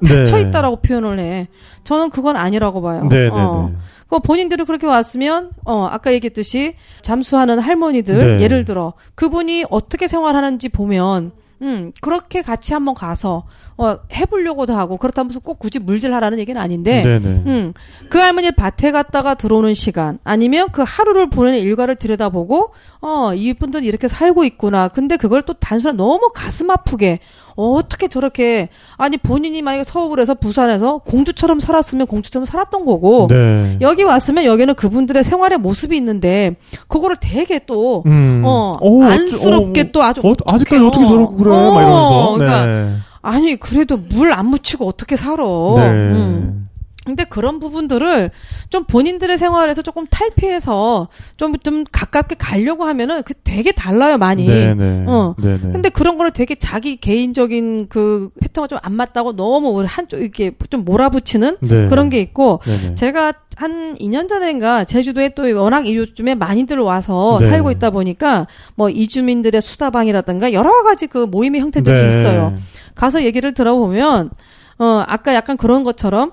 네. 있다라고 표현을 해. 저는 그건 아니라고 봐요. 네, 네, 어. 네. 그 본인들이 그렇게 왔으면 어 아까 얘기했듯이 잠수하는 할머니들 네. 예를 들어 그분이 어떻게 생활하는지 보면 음 그렇게 같이 한번 가서 어 해보려고도 하고 그렇다면 꼭 굳이 물질하라는 얘기는 아닌데 네, 네. 음, 그 할머니 밭에 갔다가 들어오는 시간, 아니면 그 하루를 보내는 일과를 들여다보고, 어, 이분들은 이렇게 살고 있구나. 근데 그걸 또 단순한 너무 가슴 아프게, 어, 어떻게 저렇게, 아니, 본인이 만약에 서울에서 부산에서 공주처럼 살았으면 공주처럼 살았던 거고, 네. 여기 왔으면 여기는 그분들의 생활의 모습이 있는데, 그거를 되게 또, 음. 어, 어, 안쓰럽게 어, 또 아주. 어, 아직까지 어떻게 저러고 그래? 어, 막 이러면서. 그러니까 네. 아니, 그래도 물 안 묻히고 어떻게 살아. 네. 음. 근데 그런 부분들을 좀 본인들의 생활에서 조금 탈피해서 좀, 좀 가깝게 가려고 하면은 그 되게 달라요, 많이. 네, 네. 어. 네, 네. 근데 그런 거를 되게 자기 개인적인 그 패턴과 좀 안 맞다고 너무 한쪽 이렇게 좀 몰아붙이는 네. 그런 게 있고 네, 네. 제가 한 2년 전인가 제주도에 또 워낙 요즘에 많이들 와서 네. 살고 있다 보니까 뭐 이주민들의 수다방이라든가 여러 가지 그 모임의 형태들이 네. 있어요. 가서 얘기를 들어보면 어 아까 약간 그런 것처럼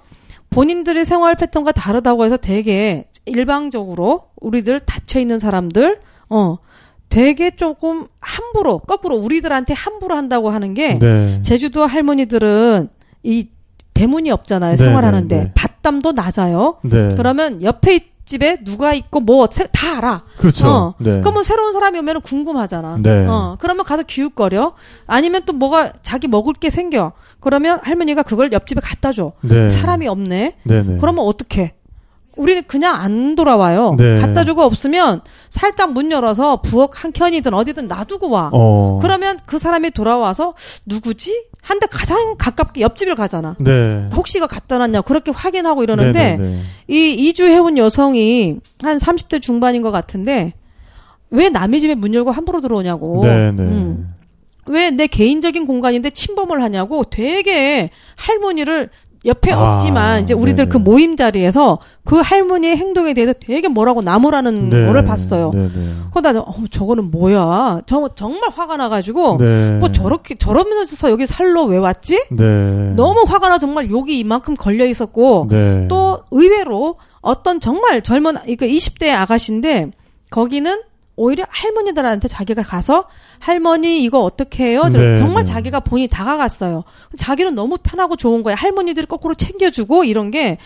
본인들의 생활 패턴과 다르다고 해서 되게 일방적으로 우리들 닫혀 있는 사람들 어 되게 조금 함부로 거꾸로 우리들한테 함부로 한다고 하는 게 네. 제주도 할머니들은 이 대문이 없잖아요 네, 생활하는데 네, 네. 밭담도 낮아요. 네. 그러면 옆에 집에 누가 있고 뭐 다 알아. 그렇죠. 어. 네. 그러면 새로운 사람이 오면 궁금하잖아. 네. 어, 그러면 가서 기웃거려. 아니면 또 뭐가 자기 먹을 게 생겨. 그러면 할머니가 그걸 옆집에 갖다 줘. 네. 사람이 없네. 네, 네. 그러면 어떡해? 우리는 그냥 안 돌아와요. 네. 갖다 주고 없으면 살짝 문 열어서 부엌 한 켠이든 어디든 놔두고 와. 어. 그러면 그 사람이 돌아와서 누구지? 한데 가장 가깝게 옆집을 가잖아. 네. 혹시 이거 갖다 놨냐 그렇게 확인하고 이러는데 네, 네, 네. 이 이주 해온 여성이 한 30대 중반인 것 같은데 왜 남의 집에 문 열고 함부로 들어오냐고. 네, 네. 음. 왜 내 개인적인 공간인데 침범을 하냐고 되게 할머니를 옆에 아, 없지만 이제 우리들 네네. 그 모임 자리에서 그 할머니의 행동에 대해서 되게 뭐라고 나무라는 네. 거를 봤어요. 그러다 어, 저거는 뭐야? 저 정말 화가 나가지고 네. 뭐 저렇게 저러면서 여기 살러 왜 왔지? 네. 너무 화가 나 정말 욕이 이만큼 걸려 있었고 네. 또 의외로 어떤 정말 젊은 이그 20대 아가씨인데 거기는 오히려 할머니들한테 자기가 가서 할머니 이거 어떻게 해요? 저- 네, 정말 네. 자기가 본인이 다가갔어요. 자기는 너무 편하고 좋은 거예요. 할머니들이 거꾸로 챙겨주고 이런 게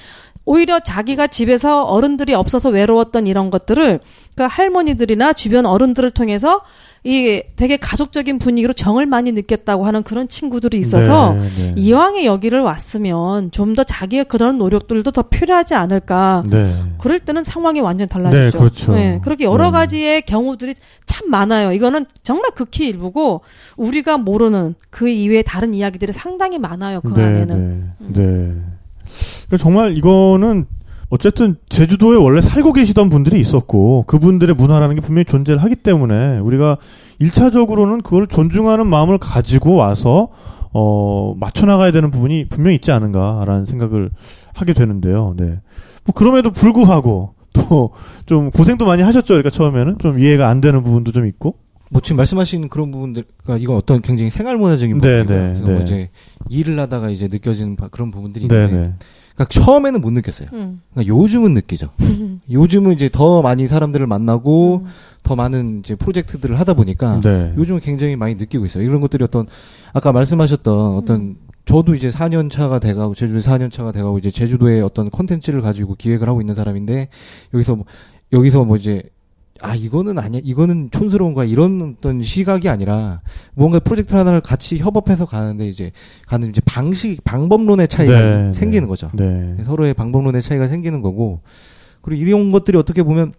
오히려 자기가 집에서 어른들이 없어서 외로웠던 이런 것들을 그 할머니들이나 주변 어른들을 통해서 이 되게 가족적인 분위기로 정을 많이 느꼈다고 하는 그런 친구들이 있어서 네, 네. 이왕에 여기를 왔으면 좀 더 자기의 그런 노력들도 더 필요하지 않을까. 네. 그럴 때는 상황이 완전 달라지죠. 네, 그렇죠. 그렇게 여러 네. 가지의 경우들이 참 많아요. 이거는 정말 극히 일부고 우리가 모르는 그 이외의 다른 이야기들이 상당히 많아요. 그 네, 안에는. 네. 네. 그러니까 정말 이거는 어쨌든 제주도에 원래 살고 계시던 분들이 있었고 그분들의 문화라는 게 분명히 존재를 하기 때문에 우리가 일차적으로는 그걸 존중하는 마음을 가지고 와서 어 맞춰 나가야 되는 부분이 분명히 있지 않은가라는 생각을 하게 되는데요. 네. 뭐 그럼에도 불구하고 또 좀 고생도 많이 하셨죠. 그러니까 처음에는 좀 이해가 안 되는 부분도 좀 있고. 뭐 지금 말씀하신 그런 부분들, 그러니까 이건 어떤 굉장히 생활 문화적인 네, 부분이고요. 네, 그래서 네. 뭐 이제 일을 하다가 이제 느껴지는 바- 그런 부분들이 네, 있는데, 네. 그러니까 처음에는 못 느꼈어요. 음. 그러니까 요즘은 느끼죠. (laughs) 요즘은 이제 더 많이 사람들을 만나고 음. 더 많은 이제 프로젝트들을 하다 보니까 네. 요즘은 굉장히 많이 느끼고 있어요. 이런 것들이 어떤 아까 말씀하셨던 어떤 음. 저도 이제 4년 차가 돼가고 제주도에 4년 차가 돼가고 이제 제주도에 어떤 컨텐츠를 가지고 기획을 하고 있는 사람인데 여기서 뭐, 여기서 뭐 이제 아 이거는 아니야 이거는 촌스러운 거야 이런 어떤 시각이 아니라 뭔가 프로젝트 하나를 같이 협업해서 가는데 이제 가는 이제 방식 방법론의 차이가 네, 생기는 네. 거죠. 네. 서로의 방법론의 차이가 생기는 거고 그리고 이런 것들이 어떻게 보면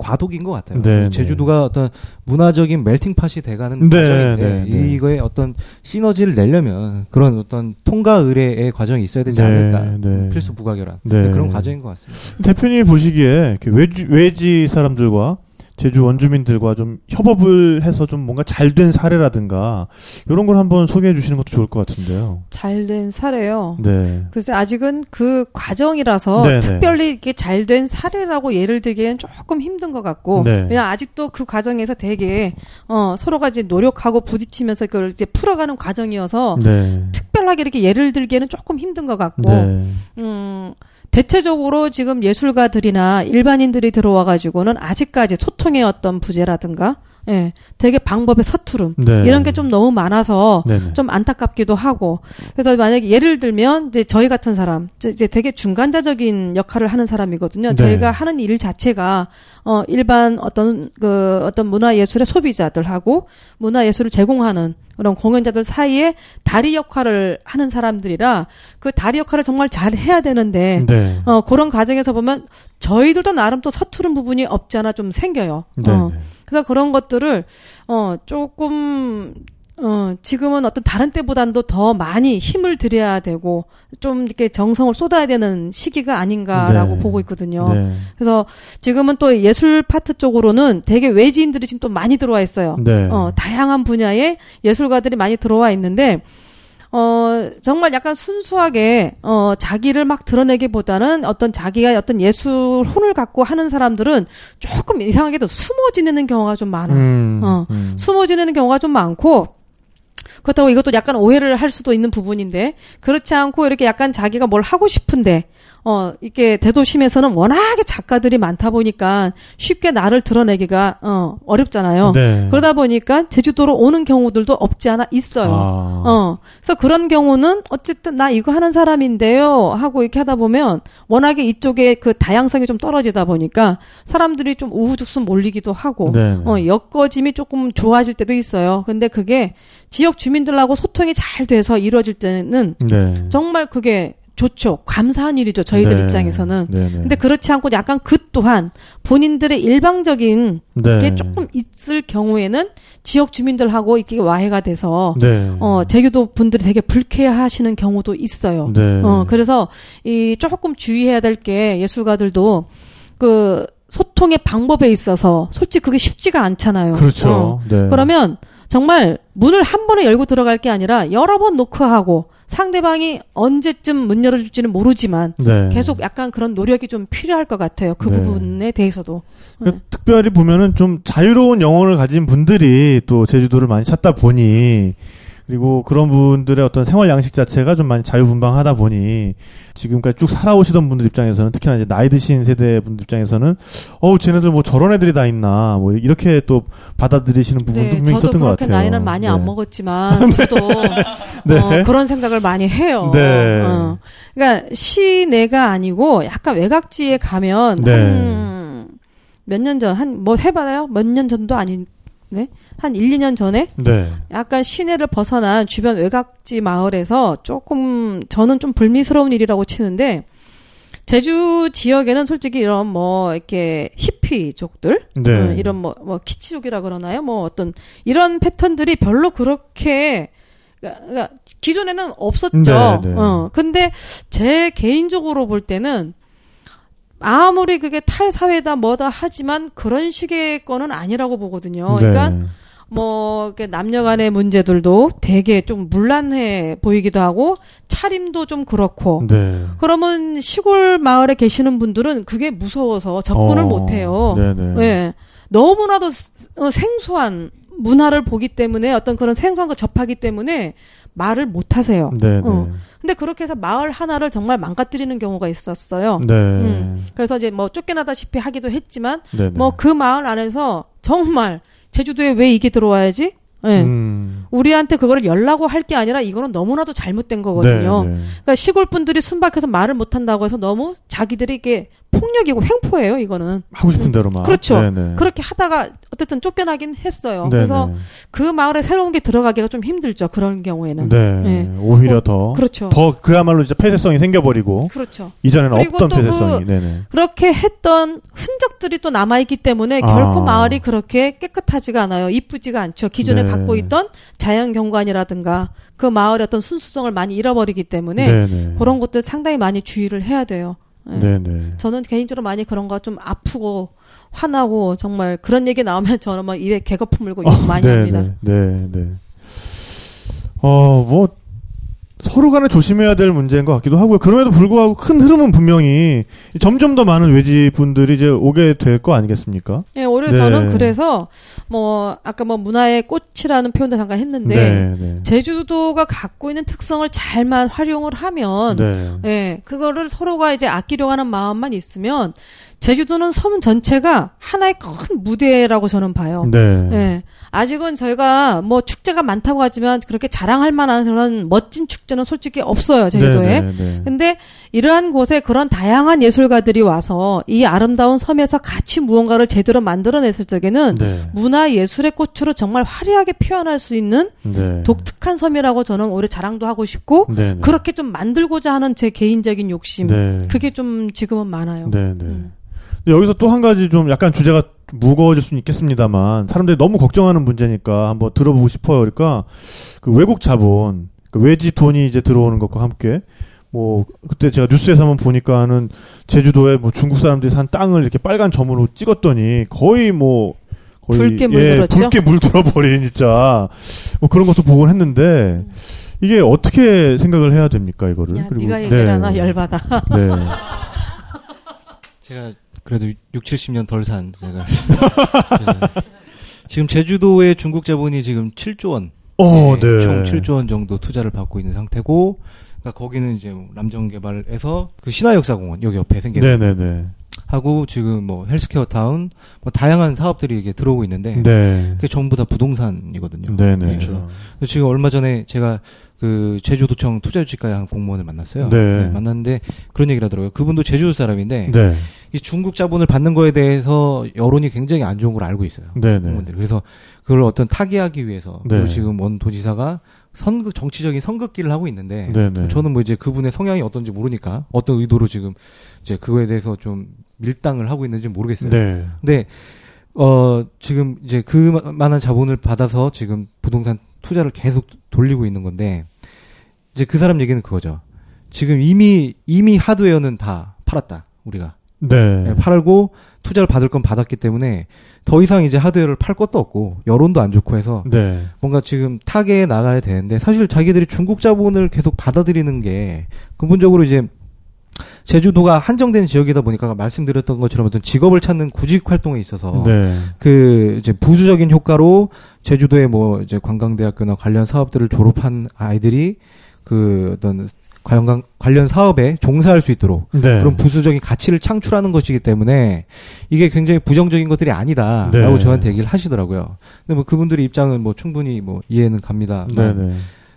과도기인 것 같아요. 네, 네. 제주도가 어떤 문화적인 멜팅팟이 돼가는 네, 과정인데 네, 네. 이거에 어떤 시너지를 내려면 그런 어떤 통과 의례의 과정이 있어야 되지 네, 않을까 네. 필수 부가결한 네. 그런 과정인 것 같습니다. 대표님이 보시기에 이렇게 외지, 외지 사람들과 제주 원주민들과 좀 협업을 해서 좀 뭔가 잘 된 사례라든가 이런 걸 한번 소개해 주시는 것도 좋을 것 같은데요. 잘 된 사례요. 네. 글쎄 아직은 그 과정이라서 네네. 특별히 이렇게 잘 된 사례라고 예를 들기엔 조금 힘든 것 같고 네. 왜냐 아직도 그 과정에서 되게 어 서로가 이제 노력하고 부딪히면서 그걸 이제 풀어가는 과정이어서 네. 특별하게 이렇게 예를 들기에는 조금 힘든 것 같고 네. 음 대체적으로 지금 예술가들이나 일반인들이 들어와 가지고는 아직까지 소통의 어떤 부재라든가 예 되게 방법의 서투름 네. 이런 게 좀 너무 많아서 네네. 좀 안타깝기도 하고 그래서 만약에 예를 들면 이제 저희 같은 사람 이제- 되게 중간자적인 역할을 하는 사람이거든요. 네. 저희가 하는 일 자체가 어 일반 어떤 그 어떤 문화 예술의 소비자들하고 문화 예술을 제공하는 그런 공연자들 사이에 다리 역할을 하는 사람들이라 그 다리 역할을 정말 잘 해야 되는데 네. 어 그런 과정에서 보면 저희들도 나름 또 서투른 부분이 없지 않아 좀 생겨요. 네. 어. 그래서 그런 것들을 어 조금 어 지금은 어떤 다른 때보단도 더 많이 힘을 들여야 되고 좀 이렇게 정성을 쏟아야 되는 시기가 아닌가라고 네. 보고 있거든요. 네. 그래서 지금은 또 예술 파트 쪽으로는 되게 외지인들이 지금 또 많이 들어와 있어요. 네. 어 다양한 분야의 예술가들이 많이 들어와 있는데 어 정말 약간 순수하게 어 자기를 막 드러내기보다는 어떤 자기가 어떤 예술 혼을 갖고 하는 사람들은 조금 이상하게도 숨어 지내는 경우가 좀 많아요. 음, 어. 음. 숨어 지내는 경우가 좀 많고 그렇다고 이것도 약간 오해를 할 수도 있는 부분인데 그렇지 않고 이렇게 약간 자기가 뭘 하고 싶은데 어 이게 대도심에서는 워낙에 작가들이 많다 보니까 쉽게 나를 드러내기가 어 어렵잖아요. 네. 그러다 보니까 제주도로 오는 경우들도 없지 않아 있어요. 아. 어. 그래서 그런 경우는 어쨌든 나 이거 하는 사람인데요 하고 이렇게 하다 보면 워낙에 이쪽에 그 다양성이 좀 떨어지다 보니까 사람들이 좀 우후죽순 몰리기도 하고 네. 어, 엮어짐이 조금 좋아질 때도 있어요. 근데 그게 지역 주민들하고 소통이 잘 돼서 이루어질 때는 네. 정말 그게 좋죠. 감사한 일이죠. 저희들 네. 입장에서는. 네, 네. 근데 그렇지 않고 약간 그 또한 본인들의 일방적인 네. 게 조금 있을 경우에는 지역 주민들하고 이게 와해가 돼서 네. 어 제주도 분들이 되게 불쾌하시는 경우도 있어요. 네. 어 그래서 이 조금 주의해야 될 게 예술가들도 그 소통의 방법에 있어서 솔직히 그게 쉽지가 않잖아요. 어. 그렇죠. 네. 그러면 정말 문을 한 번에 열고 들어갈 게 아니라 여러 번 노크하고 상대방이 언제쯤 문 열어줄지는 모르지만 네. 계속 약간 그런 노력이 좀 필요할 것 같아요. 그 네. 부분에 대해서도. 그 특별히 보면은 좀 자유로운 영혼을 가진 분들이 또 제주도를 많이 찾다 보니 그리고 그런 분들의 어떤 생활 양식 자체가 좀 많이 자유분방하다 보니 지금까지 쭉 살아오시던 분들 입장에서는 특히나 이제 나이 드신 세대 분들 입장에서는 어우 쟤네들 뭐 저런 애들이 다 있나 뭐 이렇게 또 받아들이시는 부분도 네, 분명히 있었던 것 그렇게 같아요. 나이는 많이 네. 안 먹었지만 (laughs) 저도 (laughs) 네. 어, 그런 생각을 많이 해요. 네. 어. 그러니까 시내가 아니고 약간 외곽지에 가면 네. 한몇 년 전, 한 뭐 해봐요? 몇 년 전도 아닌, 네? 한 1, 2년 전에 네. 약간 시내를 벗어난 주변 외곽지 마을에서 조금 저는 좀 불미스러운 일이라고 치는데 제주 지역에는 솔직히 이런 뭐 이렇게 히피족들 네. 어, 이런 뭐, 뭐 키치족이라 그러나요? 뭐 어떤 이런 패턴들이 별로 그렇게 그러니까 그러니까 기존에는 없었죠. 네, 네. 어. 근데 제 개인적으로 볼 때는 아무리 그게 탈사회다 뭐다 하지만 그런 식의 거는 아니라고 보거든요. 그러니까 네. 뭐 이렇게 남녀 간의 문제들도 되게 좀 문란해 보이기도 하고 차림도 좀 그렇고 네. 그러면 시골 마을에 계시는 분들은 그게 무서워서 접근을 어, 못 해요. 예. 너무나도 스- 어, 생소한 문화를 보기 때문에 어떤 그런 생소한 거 접하기 때문에 말을 못 하세요. 네네. 어. 근데 그렇게 해서 마을 하나를 정말 망가뜨리는 경우가 있었어요. 네. 음. 그래서 이제 뭐 쫓겨나다시피 하기도 했지만 네네. 뭐그 마을 안에서 정말 제주도에 왜 이게 들어와야지? 예. 음. 우리한테 그거를 열라고 할 게 아니라 이거는 너무나도 잘못된 거거든요. 네, 네. 그러니까 시골 분들이 순박해서 말을 못 한다고 해서 너무 자기들이 이게 폭력이고 횡포예요. 이거는 하고 싶은 대로만. 그렇죠. 네네. 그렇게 하다가 어쨌든 쫓겨나긴 했어요. 네네. 그래서 그 마을에 새로운 게 들어가기가 좀 힘들죠. 그런 경우에는. 네. 네. 오히려 어, 더. 그렇죠. 더 그야말로 진짜 폐쇄성이 생겨버리고 그렇죠. 이전에는 없던 또 폐쇄성이. 그- 네네. 그렇게 했던 흔적들이 또 남아있기 때문에 아. 결코 마을이 그렇게 깨끗하지가 않아요. 이쁘지가 않죠. 기존에 네. 갖고 있던 자연 경관이라든가 그 마을의 어떤 순수성을 많이 잃어버리기 때문에 네네. 그런 것들 상당히 많이 주의를 해야 돼요. 네. 네네. 저는 개인적으로 많이 그런 거 좀 아프고 화나고 정말 그런 얘기 나오면 저는 막 입에 개거품 물고 욕 많이 네, 합니다. 네, 네, 네. 어, 뭐, 서로 간에 조심해야 될 문제인 것 같기도 하고요. 그럼에도 불구하고 큰 흐름은 분명히 점점 더 많은 외지 분들이 이제 오게 될 거 아니겠습니까? 예, 오히려 네. 저는 그래서 뭐 아까 뭐 문화의 꽃이라는 표현도 잠깐 했는데 네, 네. 제주도가 갖고 있는 특성을 잘만 활용을 하면 네. 예, 그거를 서로가 이제 아끼려고 하는 마음만 있으면 제주도는 섬 전체가 하나의 큰 무대라고 저는 봐요. 네. 예. 아직은 저희가 뭐 축제가 많다고 하지만 그렇게 자랑할 만한 그런 멋진 축제는 솔직히 없어요, 제주도에. 네, 네, 네. 근데 이러한 곳에 그런 다양한 예술가들이 와서 이 아름다운 섬에서 같이 무언가를 제대로 만들어냈을 적에는 네. 문화 예술의 꽃으로 정말 화려하게 표현할 수 있는 네. 독특한 섬이라고 저는 오히려 자랑도 하고 싶고 네, 네. 그렇게 좀 만들고자 하는 제 개인적인 욕심 네. 그게 좀 지금은 많아요. 네, 네. 음. 근데 여기서 또 한 가지 좀 약간 주제가 무거워질 수는 있겠습니다만 사람들이 너무 걱정하는 문제니까 한번 들어보고 싶어요. 그러니까 그 외국 자본, 그 외지 돈이 이제 들어오는 것과 함께 뭐 그때 제가 뉴스에서 한번 보니까는 제주도에 뭐 중국 사람들이 산 땅을 이렇게 빨간 점으로 찍었더니 거의 뭐 거의 붉게 예, 물들었죠? 붉게 물들어 버린 진짜 뭐 그런 것도 보곤 했는데 이게 어떻게 생각을 해야 됩니까 이거를? 야, 네가 얘기를 하나 열받아. 네. (laughs) 제가 그래도 6, 70년 덜 산 제가 (laughs) 지금 제주도의 중국 자본이 지금 7조 원, 어, 네, 네. 총 7조 원 정도 투자를 받고 있는 상태고, 그러니까 거기는 이제 뭐 남정 개발에서 그 신화역사공원 여기 옆에 생긴 네네네. 하고 지금 뭐 헬스케어 타운 뭐 다양한 사업들이 이게 들어오고 있는데 네. 그게 전부 다 부동산이거든요. 네네. 네, 그래서 지금 얼마 전에 제가 그 제주도청 투자유치과의 한 공무원을 만났어요. 네. 만났는데 그런 얘기를 하더라고요. 그분도 제주도 사람인데 네. 이 중국 자본을 받는 거에 대해서 여론이 굉장히 안 좋은 걸 알고 있어요. 네네. 공무원들. 그래서 그걸 어떤 타개하기 위해서 네. 그리고 지금 원 도지사가 선거 정치적인 선긋기를 하고 있는데 네네. 저는 뭐 이제 그분의 성향이 어떤지 모르니까 어떤 의도로 지금 이제 그거에 대해서 좀 밀당을 하고 있는지 모르겠어요. 네. 근데 어 지금 이제 그만한 자본을 받아서 지금 부동산 투자를 계속 돌리고 있는 건데 이제 그 사람 얘기는 그거죠. 지금 이미 이미 하드웨어는 다 팔았다 우리가 네. 네, 팔고 투자를 받을 건 받았기 때문에 더 이상 이제 하드웨어를 팔 것도 없고 여론도 안 좋고 해서 네. 뭔가 지금 타계에 나가야 되는데 사실 자기들이 중국 자본을 계속 받아들이는 게 근본적으로 이제 제주도가 한정된 지역이다 보니까 말씀드렸던 것처럼 어떤 직업을 찾는 구직 활동에 있어서 네. 그 이제 부수적인 효과로 제주도의 뭐 이제 관광대학교나 관련 사업들을 졸업한 아이들이 그 어떤 관련 관련 사업에 종사할 수 있도록 네. 그런 부수적인 가치를 창출하는 것이기 때문에 이게 굉장히 부정적인 것들이 아니다라고 네. 저한테 얘기를 하시더라고요. 근데 뭐 그분들의 입장은 뭐 충분히 뭐 이해는 갑니다. 네네.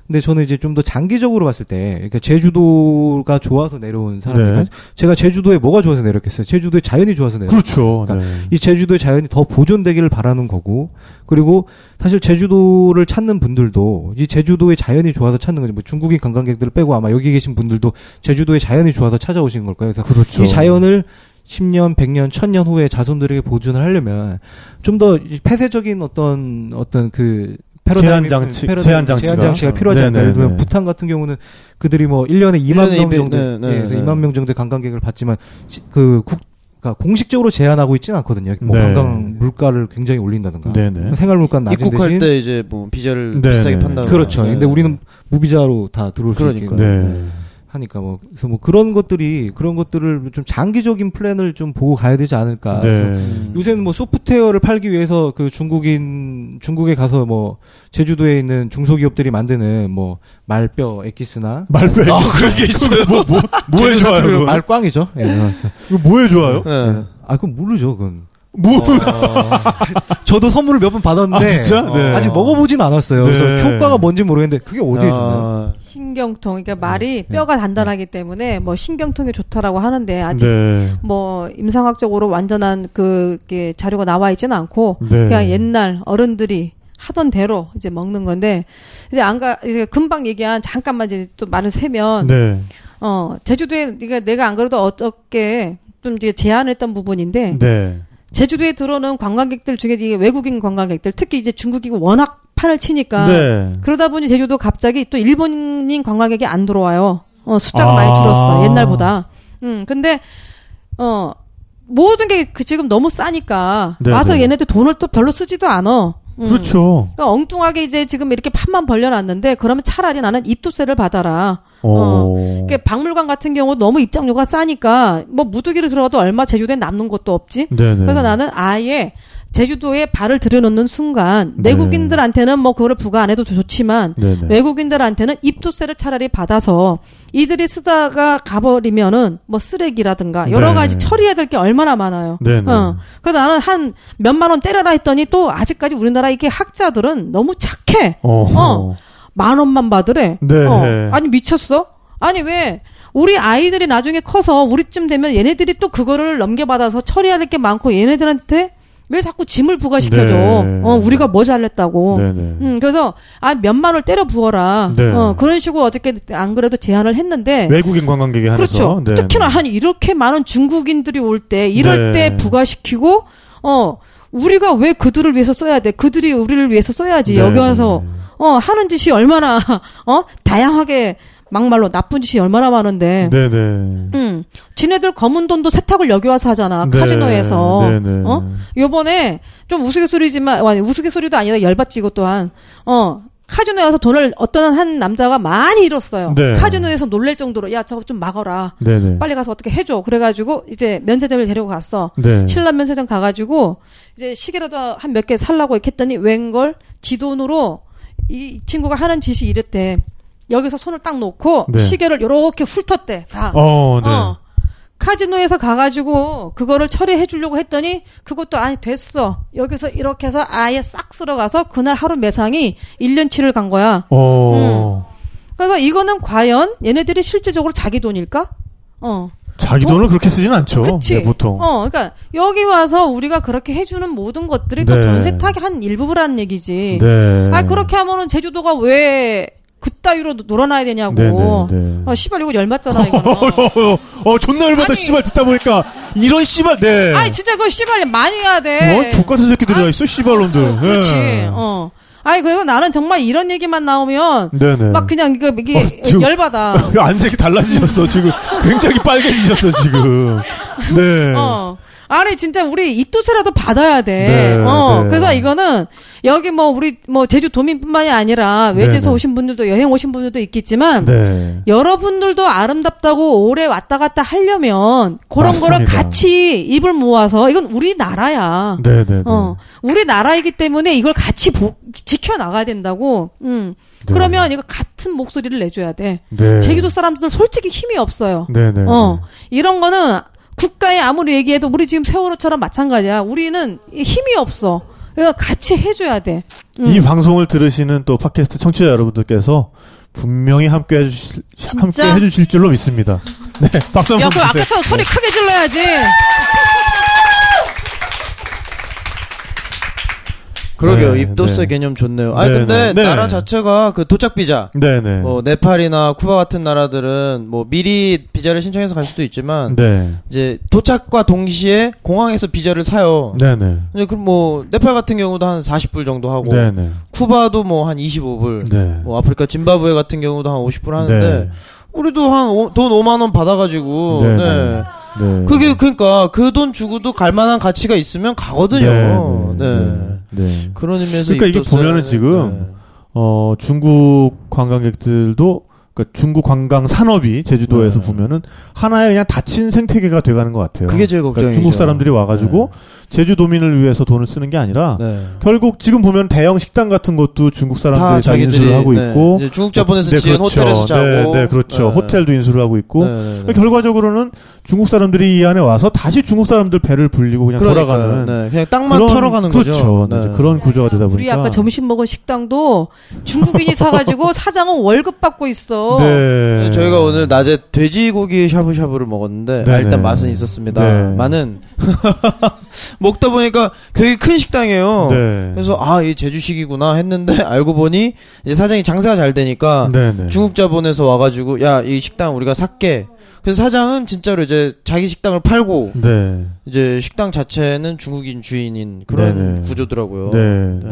근데 저는 이제 좀 더 장기적으로 봤을 때, 그러니까 제주도가 좋아서 내려온 사람이 네. 제가 제주도에 뭐가 좋아서 내렸겠어요? 제주도에 자연이 좋아서 내렸. 그렇죠. 그러니까 네. 이 제주도의 자연이 더 보존되기를 바라는 거고, 그리고 사실 제주도를 찾는 분들도 이 제주도의 자연이 좋아서 찾는 거죠. 뭐 중국인 관광객들을 빼고 아마 여기 계신 분들도 제주도의 자연이 좋아서 찾아오신 걸 거예요. 그래서 그렇죠. 이 자연을 10년, 100년, 1000년 후에 자손들에게 보존을 하려면 좀 더 폐쇄적인 어떤 어떤 그 제한 장치- 패러다임, 제한 장치가. 제한 장치가 필요하지 네, 않나요? 네, 예를 들면 네. 부탄 같은 경우는 그들이 뭐 1년에 2만 일년에 명 이백- 정도 네, 네, 예, 네. 2만 명 정도의 관광객을 받지만 시- 그 국, 그러니까 공식적으로 제한하고 있지는 않거든요. 뭐 네. 관광 물가를 굉장히 올린다든가. 네네. 생활 물가는 낮은 입국할 대신 때 이제 뭐 비자를 네, 비싸게 네. 판다. 그렇죠. 근데 우리는 무비자로 다 들어올 수 있게 그러니까요. 네. 하니까 뭐 그래서 뭐 그런 것들이 그런 것들을 좀 장기적인 플랜을 좀 보고 가야 되지 않을까. 네. 요새는 뭐 소프트웨어를 팔기 위해서 그 중국인 중국에 가서 뭐 제주도에 있는 중소기업들이 만드는 뭐 말뼈 엑기스나 말빼. 아, 그런 게 있어요. 뭐, 뭐, 뭐에 좋아요? 말꽝이죠. 예. 그거 뭐에 좋아요? 네. 아 그건 모르죠. 그건 뭐 (laughs) 저도 선물을 몇 번 받았는데 아, 진짜? 네. 아직 먹어보진 않았어요. 네. 그래서 효과가 뭔지 모르겠는데 그게 어디에 좋나요? 아, 신경통, 그러니까 네. 말이 뼈가 단단하기 때문에 뭐 신경통에 좋다라고 하는데 아직 네. 뭐 임상학적으로 완전한 그게 자료가 나와 있지는 않고 네. 그냥 옛날 어른들이 하던 대로 이제 먹는 건데 이제 안가 이제 금방 얘기한 잠깐만 이제 또 말을 세면 네. 어 제주도에 네가 내가 안 그래도 어저께 좀 이제 제안했던 부분인데 네. 제주도에 들어오는 관광객들 중에 외국인 관광객들 특히 이제 중국이 워낙 판을 치니까 네. 그러다 보니 제주도 갑자기 또 일본인 관광객이 안 들어와요. 어, 숫자가 아. 많이 줄었어. 옛날보다. 음, 근데, 어, 모든 게 그 지금 너무 싸니까 네, 와서 네. 얘네들 돈을 또 별로 쓰지도 않아. 음. 그렇죠. 그러니까 엉뚱하게 이제 지금 이렇게 판만 벌려놨는데 그러면 차라리 나는 입도세를 받아라. 어. 그러니까 박물관 같은 경우 너무 입장료가 싸니까 뭐 무더기로 들어가도 얼마 제주도에 남는 것도 없지. 네네. 그래서 나는 아예 제주도에 발을 들여놓는 순간 네. 내국인들한테는 뭐 그거를 부과 안 해도 좋지만 네네. 외국인들한테는 입도세를 차라리 받아서 이들이 쓰다가 가버리면은 뭐 쓰레기라든가 여러 네. 가지 처리해야 될 게 얼마나 많아요. 네네. 어. 그래서 나는 한 몇만 원 때려라 했더니 또 아직까지 우리나라 이게 학자들은 너무 착해. 어. 어. 만 원만 받으래. 네. 어. 아니 미쳤어? 아니 왜 우리 아이들이 나중에 커서 우리쯤 되면 얘네들이 또 그거를 넘겨받아서 처리해야 될 게 많고 얘네들한테 왜 자꾸 짐을 부과시켜줘? 네. 어, 우리가 뭐 잘냈다고. 네 네. 음, 그래서 아 몇만 원 때려 부어라. 네. 어, 그런 식으로 어저께 안 그래도 제안을 했는데 외국인 관광객이 하면서. 그렇죠. 네. 특히나 한 이렇게 많은 중국인들이 올 때 이럴 네. 때 부과시키고 어 우리가 왜 그들을 위해서 써야 돼? 그들이 우리를 위해서 써야지. 네. 여기 와서 어 하는 짓이 얼마나 (laughs) 어 다양하게 막말로 나쁜 짓이 얼마나 많은데. 네네. 음, 지네들 검은 돈도 세탁을 여기 와서 하잖아. 네. 카지노에서. 네네. 어? 요번에 좀 우스갯소리지만, 아니, 우스갯소리도 아니라 열받지, 이것 또한. 어, 카지노에 와서 돈을 어떤 한 남자가 많이 잃었어요. 네. 카지노에서 놀랄 정도로, 야, 저거 좀 막어라. 네네. 빨리 가서 어떻게 해줘. 그래가지고, 이제 면세점을 데리고 갔어. 네. 신라 면세점 가가지고, 이제 시계라도 한 몇 개 살라고 이렇게 했더니, 웬걸, 지 돈으로, 이 친구가 하는 짓이 이랬대. 여기서 손을 딱 놓고, 네. 시계를 요렇게 훑었대. 다. 어, 네. 어. 카지노에서 가가지고 그거를 처리해 주려고 했더니 그것도 아니 됐어. 여기서 이렇게 해서 아예 싹 쓸어가서 그날 하루 매상이 1년치를 간 거야. 어. 그래서 이거는 과연 얘네들이 실질적으로 자기 돈일까? 어. 자기 돈- 돈을 그렇게 쓰진 않죠. 그치. 네, 보통. 어, 그러니까 여기 와서 우리가 그렇게 해주는 모든 것들이 다 네. 돈 세탁의 한 일부분이라는 얘기지. 네. 아 그렇게 하면은 제주도가 왜 그따위로 놀아놔야 되냐고. 네네. 네. 아 씨발 이거 열받잖아 이거는. 어, (laughs) 어, 존나 열받아, 아니. 씨발, 듣다 보니까. 이런 씨발, 네. 아니 진짜 그거 씨발 많이 해야 돼. 뭐, 족같은 새끼들이 다 있어, 씨발놈들. 그렇지. 네. 어. 아니 그래서 나는 정말 이런 얘기만 나오면 네네. 막 그냥 이게, 이게 어, 열받아. (laughs) 그 안색이 달라지셨어, 지금. 굉장히 빨개지셨어, 지금. (laughs) 네. 어. 아니 진짜 우리 입도세라도 받아야 돼. 네, 어. 네. 그래서 이거는 여기 뭐 우리 뭐 제주 도민뿐만이 아니라 외지에서 네, 네. 오신 분들도 여행 오신 분들도 있겠지만 네. 여러분들도 아름답다고 오래 왔다 갔다 하려면 그런 맞습니다. 거를 같이 입을 모아서 이건 우리나라야. 네네네. 어, 우리나라이기 때문에 이걸 같이 보, 지켜 나가야 된다고. 음. 네. 그러면 이거 같은 목소리를 내줘야 돼. 네. 제주도 사람들 솔직히 힘이 없어요. 네 네. 어, 이런 거는 국가에 아무리 얘기해도 우리 지금 세월호처럼 마찬가지야. 우리는 힘이 없어. 그러니까 같이 해줘야 돼. 음. 이 방송을 들으시는 또 팟캐스트 청취자 여러분들께서 분명히 함께 해주실, 함께 해주실 줄로 믿습니다. 네. 박수 야, 한번 그 주세요. 아까처럼 소리 크게 질러야지. 그러게요. 네, 입도세 네. 개념 좋네요. 아니 네, 근데 네. 나라 자체가 그 도착 비자 네네. 뭐 네팔이나 쿠바 같은 나라들은 뭐 미리 비자를 신청해서 갈 수도 있지만 네. 이제 도착과 동시에 공항에서 비자를 사요. 네네. 근데 그럼 뭐 네팔 같은 경우도 한 40불 정도 하고 네네. 쿠바도 뭐 한 25불. 네. 뭐 아프리카 짐바브웨 같은 경우도 한 50불 하는데 네. 우리도 한 돈 5만 원 받아가지고 네, 네. 네. 그게 그러니까 그 돈 주고도 갈 만한 가치가 있으면 가거든요. 네. 네. 네. 그런 의미에서 그러니까 이게 보면은 지금 어, 중국 관광객들도 그러니까 중국 관광 산업이 제주도에서 네. 보면은 하나의 그냥 닫힌 생태계가 돼가는 것 같아요. 그게 제일 그러니까 걱정이죠. 중국 사람들이 와가지고 제주도민을 위해서 돈을 쓰는 게 아니라 네. 결국 지금 보면 대형 식당 같은 것도 중국 다 사람들이 다 자기들이 인수를 하고 네, 있고 중국 자본에서 네, 지은 그렇죠. 호텔에서 자고 네, 네, 그렇죠. 네. 호텔도 인수를 하고 있고 네, 네, 네. 결과적으로는 중국 사람들이 이 안에 와서 다시 중국 사람들 배를 불리고 그냥 그러니까요. 돌아가는 네, 그냥 땅만 그런- 털어가는 그렇죠. 거죠. 네, 이제 그런 구조가 되다 보니까 우리 아까 점심 먹은 식당도 중국인이 (laughs) 사가지고 사장은 월급 받고 있어. 네. 저희가 오늘 낮에 돼지고기 샤브샤브를 먹었는데. 아, 일단 맛은 있었습니다. 네. 많은 (laughs) 먹다 보니까 되게 큰 식당이에요. 네. 그래서 아 이 제주식이구나 했는데 (laughs) 알고 보니 이제 사장이 장사가 잘 되니까 네, 네. 중국 자본에서 와가지고 야 이 식당 우리가 살게. 그래서 사장은 진짜로 이제 자기 식당을 팔고 네. 이제 식당 자체는 중국인 주인인 그런 네네. 구조더라고요. 네, 네.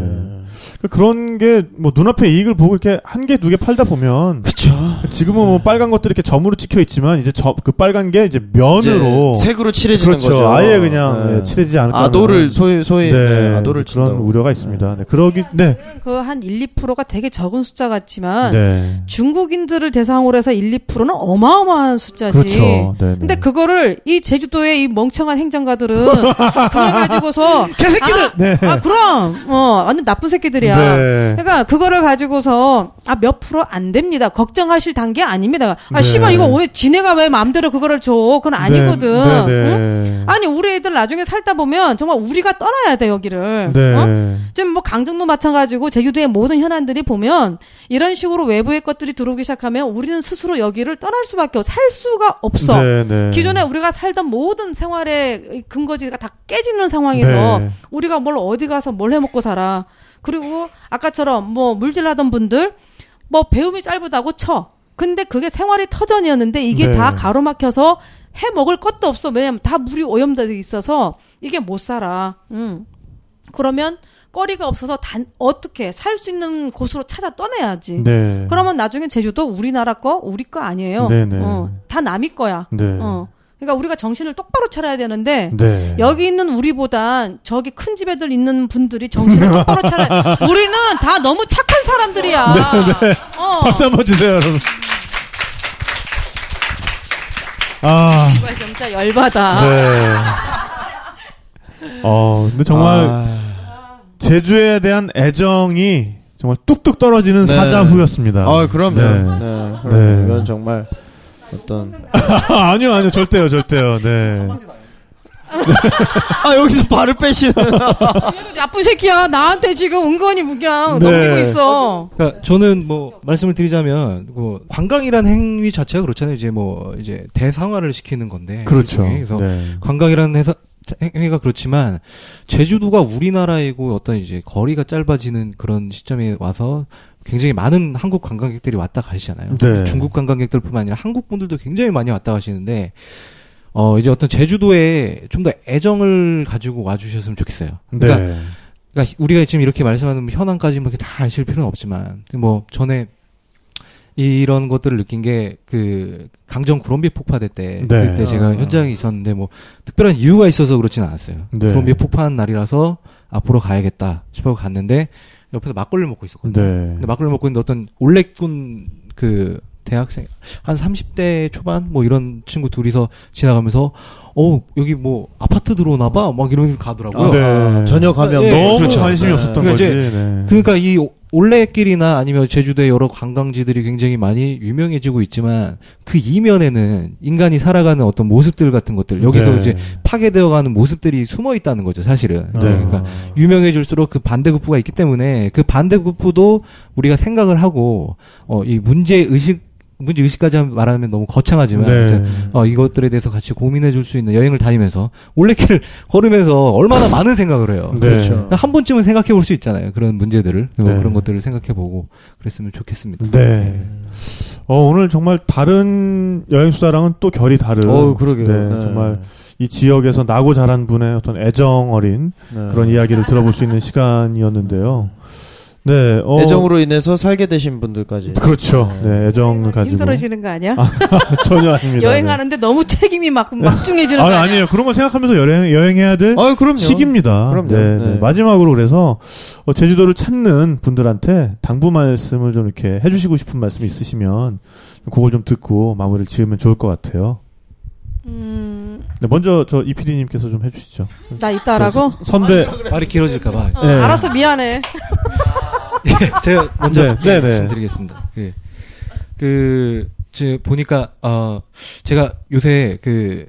그러니까 그런 게 뭐 눈앞에 이익을 보고 이렇게 한 개 두 개 팔다 보면 그쵸. 지금은 뭐 빨간 것들이 이렇게 점으로 찍혀 있지만 이제 저 그 빨간 게 이제 면으로 이제 색으로 칠해지는 그렇죠. 거죠. 아예 그냥 네. 네, 칠해지지 않을 까 아도를 하는 소위 소위 네, 네, 아도를 그런 친다고. 우려가 있습니다. 네, 그러기 네. 그 한 1, 2%가 되게 적은 숫자 같지만 네. 중국인들을 대상으로 해서 1, 2%는 어마어마한 숫자지. 그렇죠. 네, 네. 근데 그거를 이 제주도의 이 멍청한 행정 가들은 (laughs) 그걸 가지고서 개새끼들! 아, 네. 아 그럼 어 완전 나쁜 새끼들이야. 네. 그러니까 그거를 가지고서 아 몇 프로 안 됩니다. 걱정하실 단계 아닙니다. 아 네. 씨발 이거 왜 지네가 왜 마음대로 그거를 줘? 그건 아니거든. 네, 네, 응? 네. 아니 우리 애들 나중에 살다 보면 정말 우리가 떠나야 돼 여기를. 네. 어? 지금 뭐 강정도 마찬가지고 제주도의 모든 현안들이 보면 이런 식으로 외부의 것들이 들어오기 시작하면 우리는 스스로 여기를 떠날 수밖에 없어. 살 수가 없어. 네, 네. 기존에 우리가 살던 모든 생활의 근거지가 다 깨지는 상황에서 네. 우리가 뭘 어디 가서 뭘 해 먹고 살아. 그리고 아까처럼 뭐 물질하던 분들 뭐 배움이 짧다고 쳐. 근데 그게 생활이 터전이었는데 이게 네. 다 가로막혀서 해 먹을 것도 없어. 왜냐면 다 물이 오염돼 있어서 이게 못 살아. 음. 그러면 거리가 없어서 단 어떻게 살 수 있는 곳으로 찾아 떠내야지. 네. 그러면 나중에 제주도 우리나라 거 우리 거 아니에요. 네네. 어, 다 남이 거야. 네. 어. 그러니까 우리가 정신을 똑바로 차려야 되는데 네. 여기 있는 우리보단 저기 큰 집애들 있는 분들이 정신을 똑바로 차려. (laughs) 우리는 다 너무 착한 사람들이야. 어. 박수 한번 주세요, 여러분. 아. 씨발 진짜 열받아. 네. 어, 근데 정말 아, 제주에 대한 애정이 정말 뚝뚝 떨어지는 네. 사자후였습니다. 아 그럼요. 네. 네. 그럼요. 네. 이건 정말 어떤 (laughs) 아니요, 아니요, 절대요, 절대요. 네. (laughs) 아 여기서 발을 빼시는 나쁜 새끼야. 나한테 지금 은근히 그냥 네. 넘기고 있어. 그러니까 저는 뭐 말씀을 드리자면 뭐 관광이라는 행위 자체가 그렇잖아요. 이제 뭐 이제 대상화를 시키는 건데. 그렇죠. 일종의. 그래서 네. 관광이라는 해서 행위가 그렇지만 제주도가 우리나라이고 어떤 이제 거리가 짧아지는 그런 시점에 와서 굉장히 많은 한국 관광객들이 왔다 가시잖아요. 네. 중국 관광객들뿐만 아니라 한국 분들도 굉장히 많이 왔다 가시는데 어 이제 어떤 제주도에 좀 더 애정을 가지고 와주셨으면 좋겠어요. 그러니까 네. 그러니까 우리가 지금 이렇게 말씀하는 뭐 현황까지 뭐 이렇게 다 아실 필요는 없지만 뭐 전에 이런 것들을 느낀 게 그 강정 구럼비 폭파될 때 네. 그때 제가 아. 현장에 있었는데 뭐 특별한 이유가 있어서 그렇지는 않았어요. 네. 구럼비 폭파한 날이라서 앞으로 가야겠다 싶어 갔는데 옆에서 막걸리 를 먹고 있었거든요. 네. 근데 막걸리 먹고 있는데 어떤 올레꾼 그 대학생 한 30대 초반 뭐 이런 친구 둘이서 지나가면서 어 여기 뭐 아파트 들어오나 봐막 이러면서 가더라고요. 네. 전혀 예, 없는 너무 그렇죠. 관심이 네. 없었던 그러니까 거지. 이제 네. 그러니까 이 올레길이나 아니면 제주도의 여러 관광지들이 굉장히 많이 유명해지고 있지만 그 이면에는 인간이 살아가는 어떤 모습들 같은 것들 여기서 네. 이제 파괴되어가는 모습들이 숨어 있다는 거죠 사실은 네. 그러니까 유명해질수록 그 반대급부가 있기 때문에 그 반대급부도 우리가 생각을 하고 어 이 문제 의식 문제 의식까지 말하면 너무 거창하지만 네. 어, 이것들에 대해서 같이 고민해 줄 수 있는 여행을 다니면서 올레길을 걸으면서 얼마나 많은 생각을 해요. 네. 그렇죠. 한 번쯤은 생각해 볼 수 있잖아요. 그런 문제들을. 그리고 네. 그런 것들을 생각해 보고 그랬으면 좋겠습니다. 네. 어, 오늘 정말 다른 여행 수다랑은 또 결이 다른. 어우 그러게요. 네, 네. 정말 이 지역에서 나고 자란 분의 어떤 애정 어린 네. 그런 이야기를 들어볼 수 있는 시간이었는데요. 네, 어, 애정으로 인해서 살게 되신 분들까지. 그렇죠. 네, 애정을 가지고 힘들어지는 거 아니야? (laughs) 전혀 아닙니다. 여행하는데 너무 책임이 막 막중해지는 네. 거 아, 아니야? 아니에요. 그런 거 생각하면서 여행 여행해야 될 아 그럼요. 시기입니다. 그럼요. 네, 네. 네. 마지막으로 그래서 어, 제주도를 찾는 분들한테 당부 말씀을 좀 이렇게 해주시고 싶은 말씀 있으시면 그걸 좀 듣고 마무리를 지으면 좋을 것 같아요. 음, 네, 먼저 저 이PD님께서 좀 해주시죠. 나? 저 서- 선배. 말이 길어질까봐. 어, 네. 알아서 미안해. (laughs) 예, 제가 먼저 네, 네, 네. 말씀드리겠습니다. 예. 그, 제 보니까, 어, 제가 요새 그,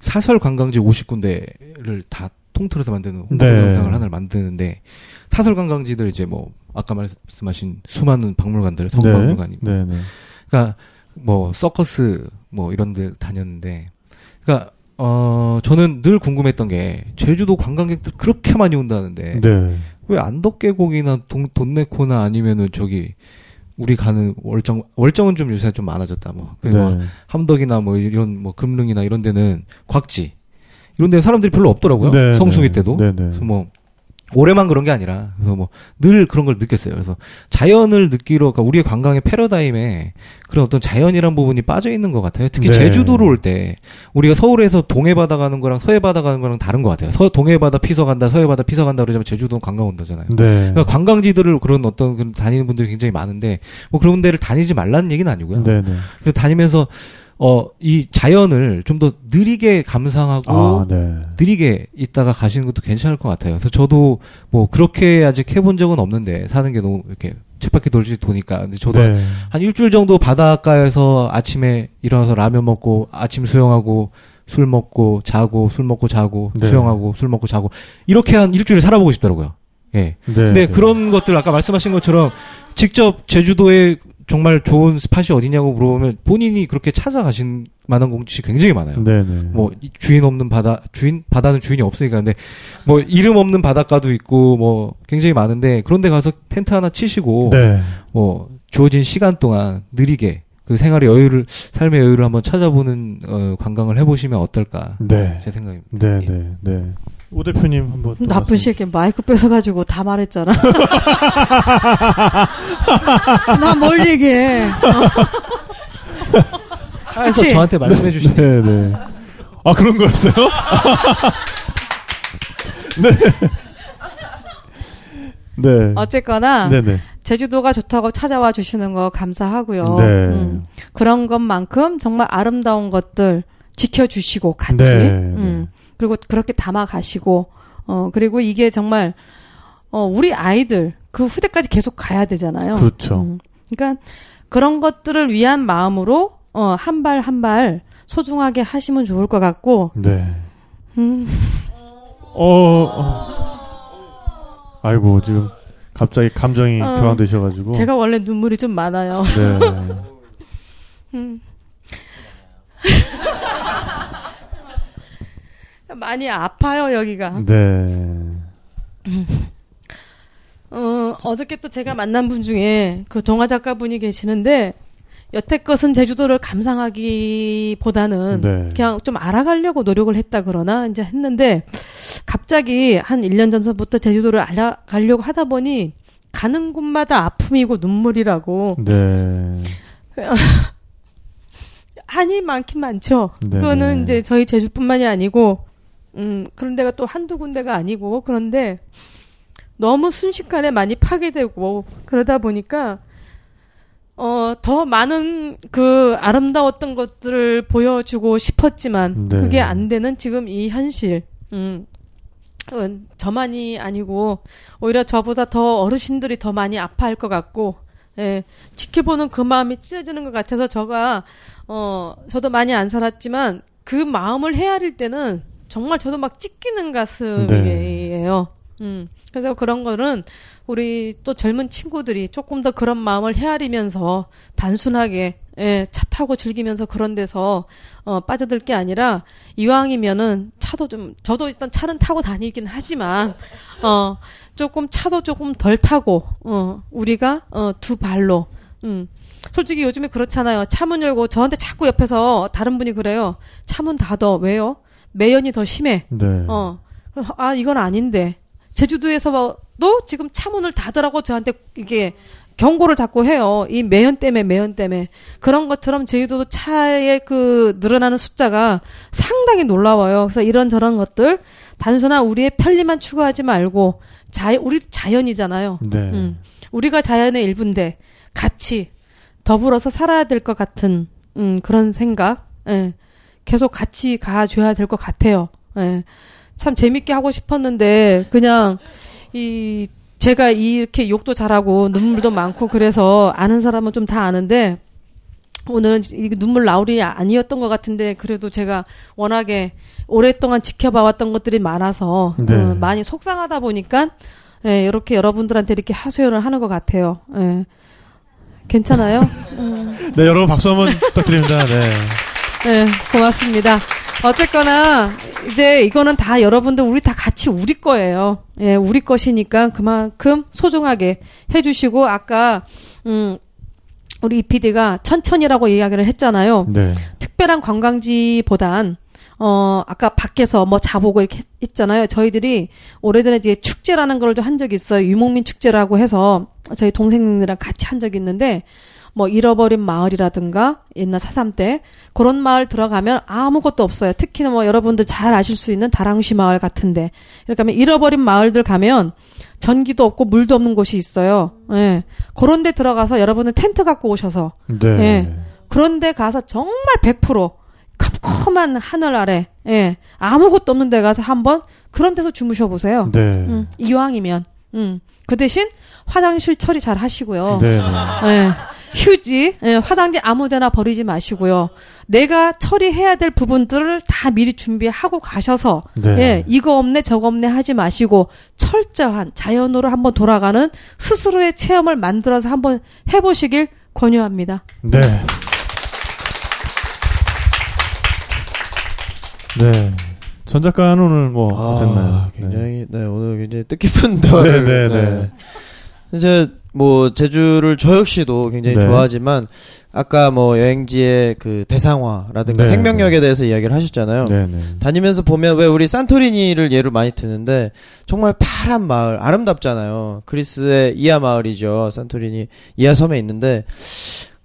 사설 관광지 50군데를 다 통틀어서 만드는 홍보 네. 영상을 하나를 만드는데, 사설 관광지들 이제 뭐, 아까 말씀하신 수많은 박물관들, 성박물관이. 네, 네. 그러니까, 뭐, 서커스, 뭐, 이런 데 다녔는데, 그러니까, 어, 저는 늘 궁금했던 게, 제주도 관광객들 그렇게 많이 온다는데, 네. 왜 안덕계곡이나 동, 돈네코나 아니면은 저기 우리 가는 월정 월정은 좀 요새 좀 많아졌다 뭐 그리고 뭐 네. 함덕이나 뭐 이런 뭐 금릉이나 이런 데는 곽지 이런 데 사람들이 별로 없더라고요 네, 성수기 네. 때도 네, 네. 그래서 뭐 올해만 그런 게 아니라 그래서 뭐 늘 그런 걸 느꼈어요. 그래서 자연을 느끼러 그러니까 우리의 관광의 패러다임에 그런 어떤 자연이란 부분이 빠져 있는 것 같아요. 특히 네. 제주도로 올 때 우리가 서울에서 동해 바다 가는 거랑 서해 바다 가는 거랑 다른 것 같아요. 서 동해 바다 피서 간다, 서해 바다 피서 간다 그러자면 제주도는 관광 온다잖아요. 네. 그러니까 관광지들을 그런 어떤 그런 다니는 분들이 굉장히 많은데 뭐 그런 데를 다니지 말라는 얘기는 아니고요. 네, 네. 그래서 다니면서 어 이 자연을 좀 더 느리게 감상하고 아, 네. 느리게 있다가 가시는 것도 괜찮을 것 같아요. 그래서 저도 뭐 그렇게 아직 해본 적은 없는데 사는 게 너무 이렇게 쳇바퀴 돌지 도니까 근데 저도 네. 한 일주일 정도 바닷가에서 아침에 일어나서 라면 먹고 아침 수영하고 술 먹고 자고 술 먹고 자고 네. 수영하고 술 먹고 자고 이렇게 한 일주일 살아보고 싶더라고요. 예. 네. 근데 그런 것들 아까 말씀하신 것처럼 직접 제주도에 정말 좋은 스팟이 어디냐고 물어보면 본인이 그렇게 찾아가신 만한 곳이 굉장히 많아요. 네, 네. 뭐 이- 주인 없는 바다 주인 바다는 주인이 없으니까 근데 뭐 이름 없는 바닷가도 있고 뭐 굉장히 많은데 그런데 가서 텐트 하나 치시고 네. 뭐 주어진 시간 동안 느리게 그 생활의 여유를 삶의 여유를 한번 찾아보는 어, 관광을 해보시면 어떨까 네. 제 생각입니다. 네, 예. 네, 네. 오 대표님 한번 또 나쁜 새끼 마이크 뺏어가지고 다 말했잖아. (laughs) 나 뭘 얘기해. 차에서 그치? 저한테 말씀해 주신 네, 네. 아 그런 거였어요? (laughs) 네. 네. 어쨌거나 네, 네. 제주도가 좋다고 찾아와 주시는 거 감사하고요. 네. 음, 그런 것만큼 정말 아름다운 것들 지켜주시고 같이 네, 음, 그리고 그렇게 담아 가시고 어 그리고 이게 정말 어 우리 아이들 그 후대까지 계속 가야 되잖아요. 그렇죠. 음, 그러니까 그런 것들을 위한 마음으로 어 한 발 한 발 소중하게 하시면 좋을 것 같고 네. 음, 어, 어. 아이고 지금 갑자기 감정이 어, 격앙되셔가지고. 제가 원래 눈물이 좀 많아요. 네. (laughs) 음. 많이 아파요 여기가. 네. 어, 어저께 또 제가 만난 분 중에 그 동화 작가 분이 계시는데 여태껏은 제주도를 감상하기보다는 네. 그냥 좀 알아가려고 노력을 했다 그러나 이제 했는데 갑자기 한 1년 전서부터 제주도를 알아가려고 하다 보니 가는 곳마다 아픔이고 눈물이라고 네. (laughs) 한이 많긴 많죠. 네. 그거는 이제 저희 제주뿐만이 아니고 음 그런 데가 또 한두 군데가 아니고 그런데 너무 순식간에 많이 파괴되고 그러다 보니까 어 더 많은 그 아름다웠던 것들을 보여주고 싶었지만 네. 그게 안 되는 지금 이 현실 음 어, 저만이 아니고 오히려 저보다 더 어르신들이 더 많이 아파할 것 같고 예, 지켜보는 그 마음이 찢어지는 것 같아서 저가 어 저도 많이 안 살았지만 그 마음을 헤아릴 때는 정말 저도 막 찢기는 가슴이에요. 음. 그래서 그런 거는 우리 또 젊은 친구들이 조금 더 그런 마음을 헤아리면서 단순하게 예, 차 타고 즐기면서 그런 데서 어, 빠져들 게 아니라 이왕이면은 차도 좀 저도 일단 차는 타고 다니긴 하지만 어 조금 차도 조금 덜 타고 어 우리가 어 두 발로 음. 솔직히 요즘에 그렇잖아요. 차 문 열고 저한테 자꾸 옆에서 다른 분이 그래요. 차 문 닫어. 왜요 매연이 더 심해 네. 어. 아, 이건 아닌데. 제주도에서도 지금 차문을 닫으라고 저한테 이게 경고를 자꾸 해요. 이 매연 때문에, 매연 때문에. 그런 것처럼 제주도도 차의 그 늘어나는 숫자가 상당히 놀라워요. 그래서 이런저런 것들, 단순한 우리의 편리만 추구하지 말고, 자, 우리도 자연이잖아요. 네. 음. 우리가 자연의 일부인데, 같이 더불어서 살아야 될 것 같은, 음, 그런 생각. 예. 계속 같이 가줘야 될 것 같아요. 예. 참 재밌게 하고 싶었는데 그냥 이 제가 이렇게 욕도 잘하고 눈물도 많고 그래서 아는 사람은 좀 다 아는데 오늘은 이 눈물 나올이 아니었던 것 같은데 그래도 제가 워낙에 오랫동안 지켜봐왔던 것들이 많아서 네. 어, 많이 속상하다 보니까 예, 이렇게 여러분들한테 이렇게 하소연을 하는 것 같아요. 예. 괜찮아요? (laughs) 네, 여러분 박수 한번 부탁드립니다. 네. 네, 고맙습니다. 어쨌거나 이제 이거는 다 여러분들 우리 다 같이 우리 거예요. 예, 우리 것이니까 그만큼 소중하게 해주시고 아까 음 우리 이 PD가 천천히라고 이야기를 했잖아요. 네. 특별한 관광지보단 어 아까 밖에서 뭐 자보고 이렇게 했- 했잖아요. 저희들이 오래전에 이제 축제라는 걸 좀 한 적이 있어요. 유목민 축제라고 해서 저희 동생들이랑 같이 한 적이 있는데 뭐 잃어버린 마을이라든가 옛날 사삼 때 그런 마을 들어가면 아무것도 없어요. 특히나 뭐 여러분들 잘 아실 수 있는 다랑시 마을 같은데 이렇게 하면 잃어버린 마을들 가면 전기도 없고 물도 없는 곳이 있어요. 예. 그런 데 들어가서 여러분은 텐트 갖고 오셔서 네. 예. 그런 데 가서 정말 100% 컴컴한 하늘 아래, 예, 아무것도 없는 데 가서 한번 그런 데서 주무셔 보세요. 네. 음, 이왕이면, 음, 그 대신 화장실 처리 잘 하시고요. 네. 네. 예, 휴지, 예, 화장지 아무데나 버리지 마시고요. 내가 처리해야 될 부분들을 다 미리 준비하고 가셔서, 네. 예, 이거 없네, 저거 없네 하지 마시고, 철저한 자연으로 한번 돌아가는 스스로의 체험을 만들어서 한번 해보시길 권유합니다. 네. 네. 전 작가는 오늘 뭐 어땠나요? 네. 굉장히 네. 오늘 굉장히 뜻깊은 대화를 네, 네, 네. 이제 뭐 제주를 저 역시도 굉장히 네. 좋아하지만 아까 뭐 여행지의 그 대상화라든가 네, 생명력에 네. 대해서 이야기를 하셨잖아요. 네, 네. 다니면서 보면 왜 우리 산토리니를 예로 많이 드는데 정말 파란 마을 아름답잖아요. 그리스의 이하 마을이죠. 산토리니 이하 섬에 있는데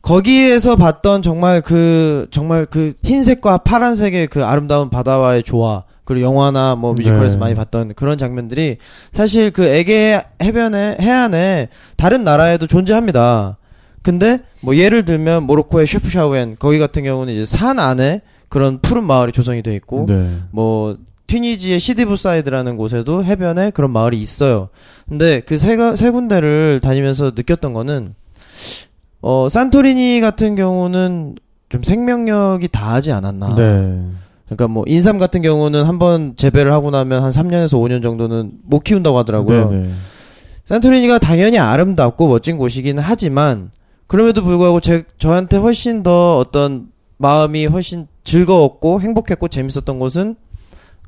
거기에서 봤던 정말 그 정말 그 흰색과 파란색의 그 아름다운 바다와의 조화 그리고 영화나 뭐 뮤지컬에서 네. 많이 봤던 그런 장면들이 사실 그 에게 해변에 해안에 다른 나라에도 존재합니다. 근데 뭐 예를 들면 모로코의 셰프샤우엔 거기 같은 경우는 이제 산 안에 그런 푸른 마을이 조성이 돼 있고 네. 뭐 튀니지의 시디브 사이드라는 곳에도 해변에 그런 마을이 있어요. 근데 그 세 세 군데를 다니면서 느꼈던 거는 어 산토리니 같은 경우는 좀 생명력이 다하지 않았나. 네. 그러니까 뭐 인삼 같은 경우는 한번 재배를 하고 나면 한 3년에서 5년 정도는 못 키운다고 하더라고요. 네, 네. 산토리니가 당연히 아름답고 멋진 곳이긴 하지만 그럼에도 불구하고 제 저한테 훨씬 더 어떤 마음이 훨씬 즐거웠고 행복했고 재밌었던 곳은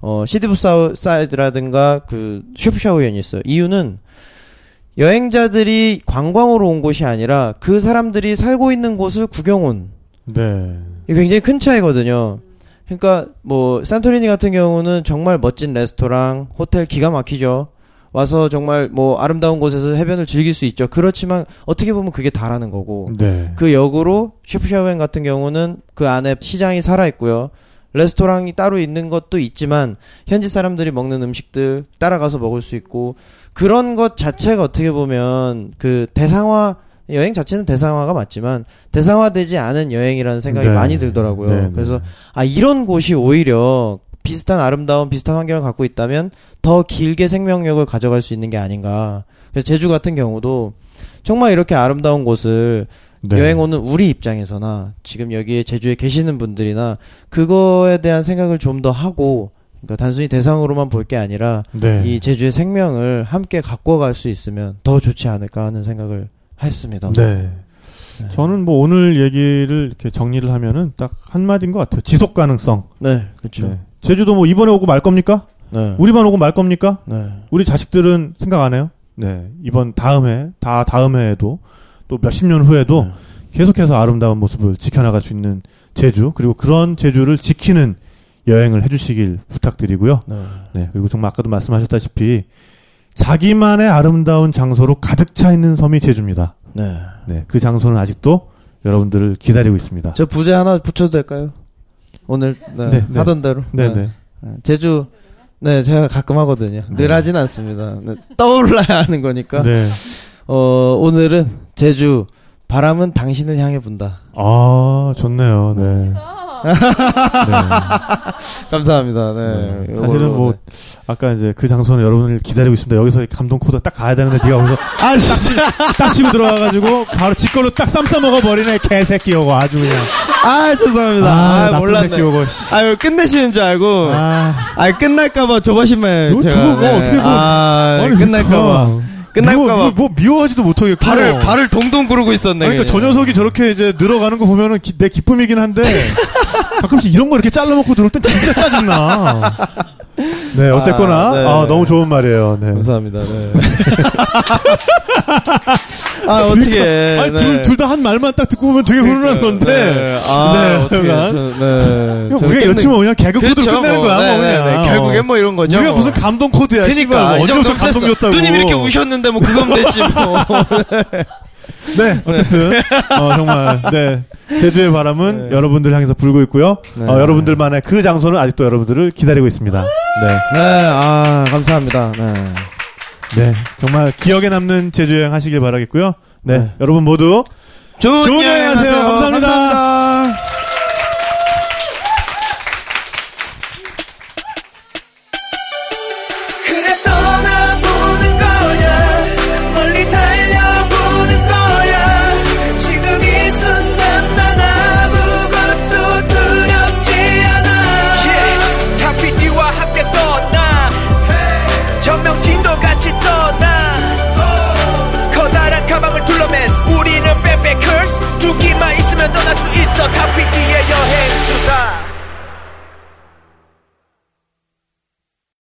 어 사우- 사이드라든가 그 셰프샤오연이 있어요. 이유는 여행자들이 관광으로 온 곳이 아니라 그 사람들이 살고 있는 곳을 구경 온 네. 이게 굉장히 큰 차이거든요. 그러니까 뭐 산토리니 같은 경우는 정말 멋진 레스토랑, 호텔 기가 막히죠. 와서 정말 뭐 아름다운 곳에서 해변을 즐길 수 있죠. 그렇지만 어떻게 보면 그게 다라는 거고. 네. 그 역으로 셰프샤오엔 같은 경우는 그 안에 시장이 살아 있고요. 레스토랑이 따로 있는 것도 있지만 현지 사람들이 먹는 음식들 따라가서 먹을 수 있고 그런 것 자체가 어떻게 보면 그 대상화 여행 자체는 대상화가 맞지만 대상화되지 않은 여행이라는 생각이 네. 많이 들더라고요. 네, 네. 그래서 아 이런 곳이 오히려 비슷한 아름다운 비슷한 환경을 갖고 있다면 더 길게 생명력을 가져갈 수 있는 게 아닌가. 그래서 제주 같은 경우도 정말 이렇게 아름다운 곳을 네. 여행 오는 우리 입장에서나 지금 여기에 제주에 계시는 분들이나 그거에 대한 생각을 좀 더 하고 그러니까 단순히 대상으로만 볼 게 아니라 네. 이 제주의 생명을 함께 갖고 갈 수 있으면 더 좋지 않을까 하는 생각을 했습니다. 네. 저는 뭐 오늘 얘기를 이렇게 정리를 하면은 딱 한마디인 것 같아요. 지속 가능성. 네, 그렇죠. 네. 제주도 뭐 이번에 오고 말 겁니까? 네. 우리만 오고 말 겁니까? 네. 우리 자식들은 생각 안 해요? 네. 이번 다음 해, 다 다음 해에도 또 몇십 년 후에도 네. 계속해서 아름다운 모습을 지켜나갈 수 있는 제주, 그리고 그런 제주를 지키는 여행을 해주시길 부탁드리고요. 네. 네. 그리고 정말 아까도 말씀하셨다시피 자기만의 아름다운 장소로 가득 차 있는 섬이 제주입니다. 네. 네. 그 장소는 아직도 여러분들을 기다리고 있습니다. 저 부제 하나 붙여도 될까요? 오늘 네, 네, 네. 하던 대로. 네네. 네. 제주 네 제가 가끔 하거든요. 늘 네. 하진 않습니다. 네, 떠올라야 하는 거니까. 네. 어 오늘은 제주 바람은 당신을 향해 분다. 아, 좋네요. 네. (laughs) 감사합니다. 네. 네. 사실은 뭐 아까 이제 그 장소는 여러분을 기다리고 있습니다. 여기서 감동 코드 딱 가야 되는데 네가 거기서 (laughs) 아, 진짜. 딱 치고 들어와가지고 바로 지 걸로 딱 쌈싸 먹어 버리네 개새끼 요거 아주 그냥 아, 죄송합니다. 아, 아, 몰랐네. 새끼 요거 씨. 아유, 끝내시는 줄 알고. 아 아, 끝날까봐 조바심에. 이거 뭐 어떻게 뭐- 아, 아니, 끝날까봐. 끝날까봐. 뭐, 뭐 미워하지도 못하겠고 발을, 발을 동동 구르고 있었네. 아니, 그러니까 저 그냥. 녀석이 저렇게 이제 늘어가는 거 보면은 기- 내 기쁨이긴 한데 (laughs) 가끔씩 이런 거 이렇게 잘라먹고 들어올 땐 진짜 짜증나. 네, 어쨌거나 아, 네. 아, 너무 좋은 말이에요. 네. 감사합니다. 네. (laughs) 아, 어떻게. 아니 둘둘다 한 말만 딱 듣고 보면 되게 훈훈한 건데. 네. 아, 네, 어떻게. (laughs) 그러니까. 저, 네. 우리가 뭐 그냥 개그 코드로 그렇죠, 끝내는 뭐. 거야. 네, 뭐 네, 그냥. 네. 결국엔 뭐 이런 거죠. 우리가 뭐. 무슨 감동 코드야. 씨발. 그니까. 뭐 언제부터 감동 줬다고. 누님 이렇게 우셨는데 뭐 그건 됐지 뭐. (laughs) 네, 어쨌든 어, 정말 네 제주의 바람은 네. 여러분들 향해서 불고 있고요. 네. 어, 여러분들만의 그 장소는 아직도 여러분들을 기다리고 있습니다. 네, 네, 아, 감사합니다. 네. 네, 정말 기억에 남는 제주 여행 하시길 바라겠고요. 네, 네. 여러분 모두 좋은, 좋은 여행 하세요. 감사합니다. 감사합니다.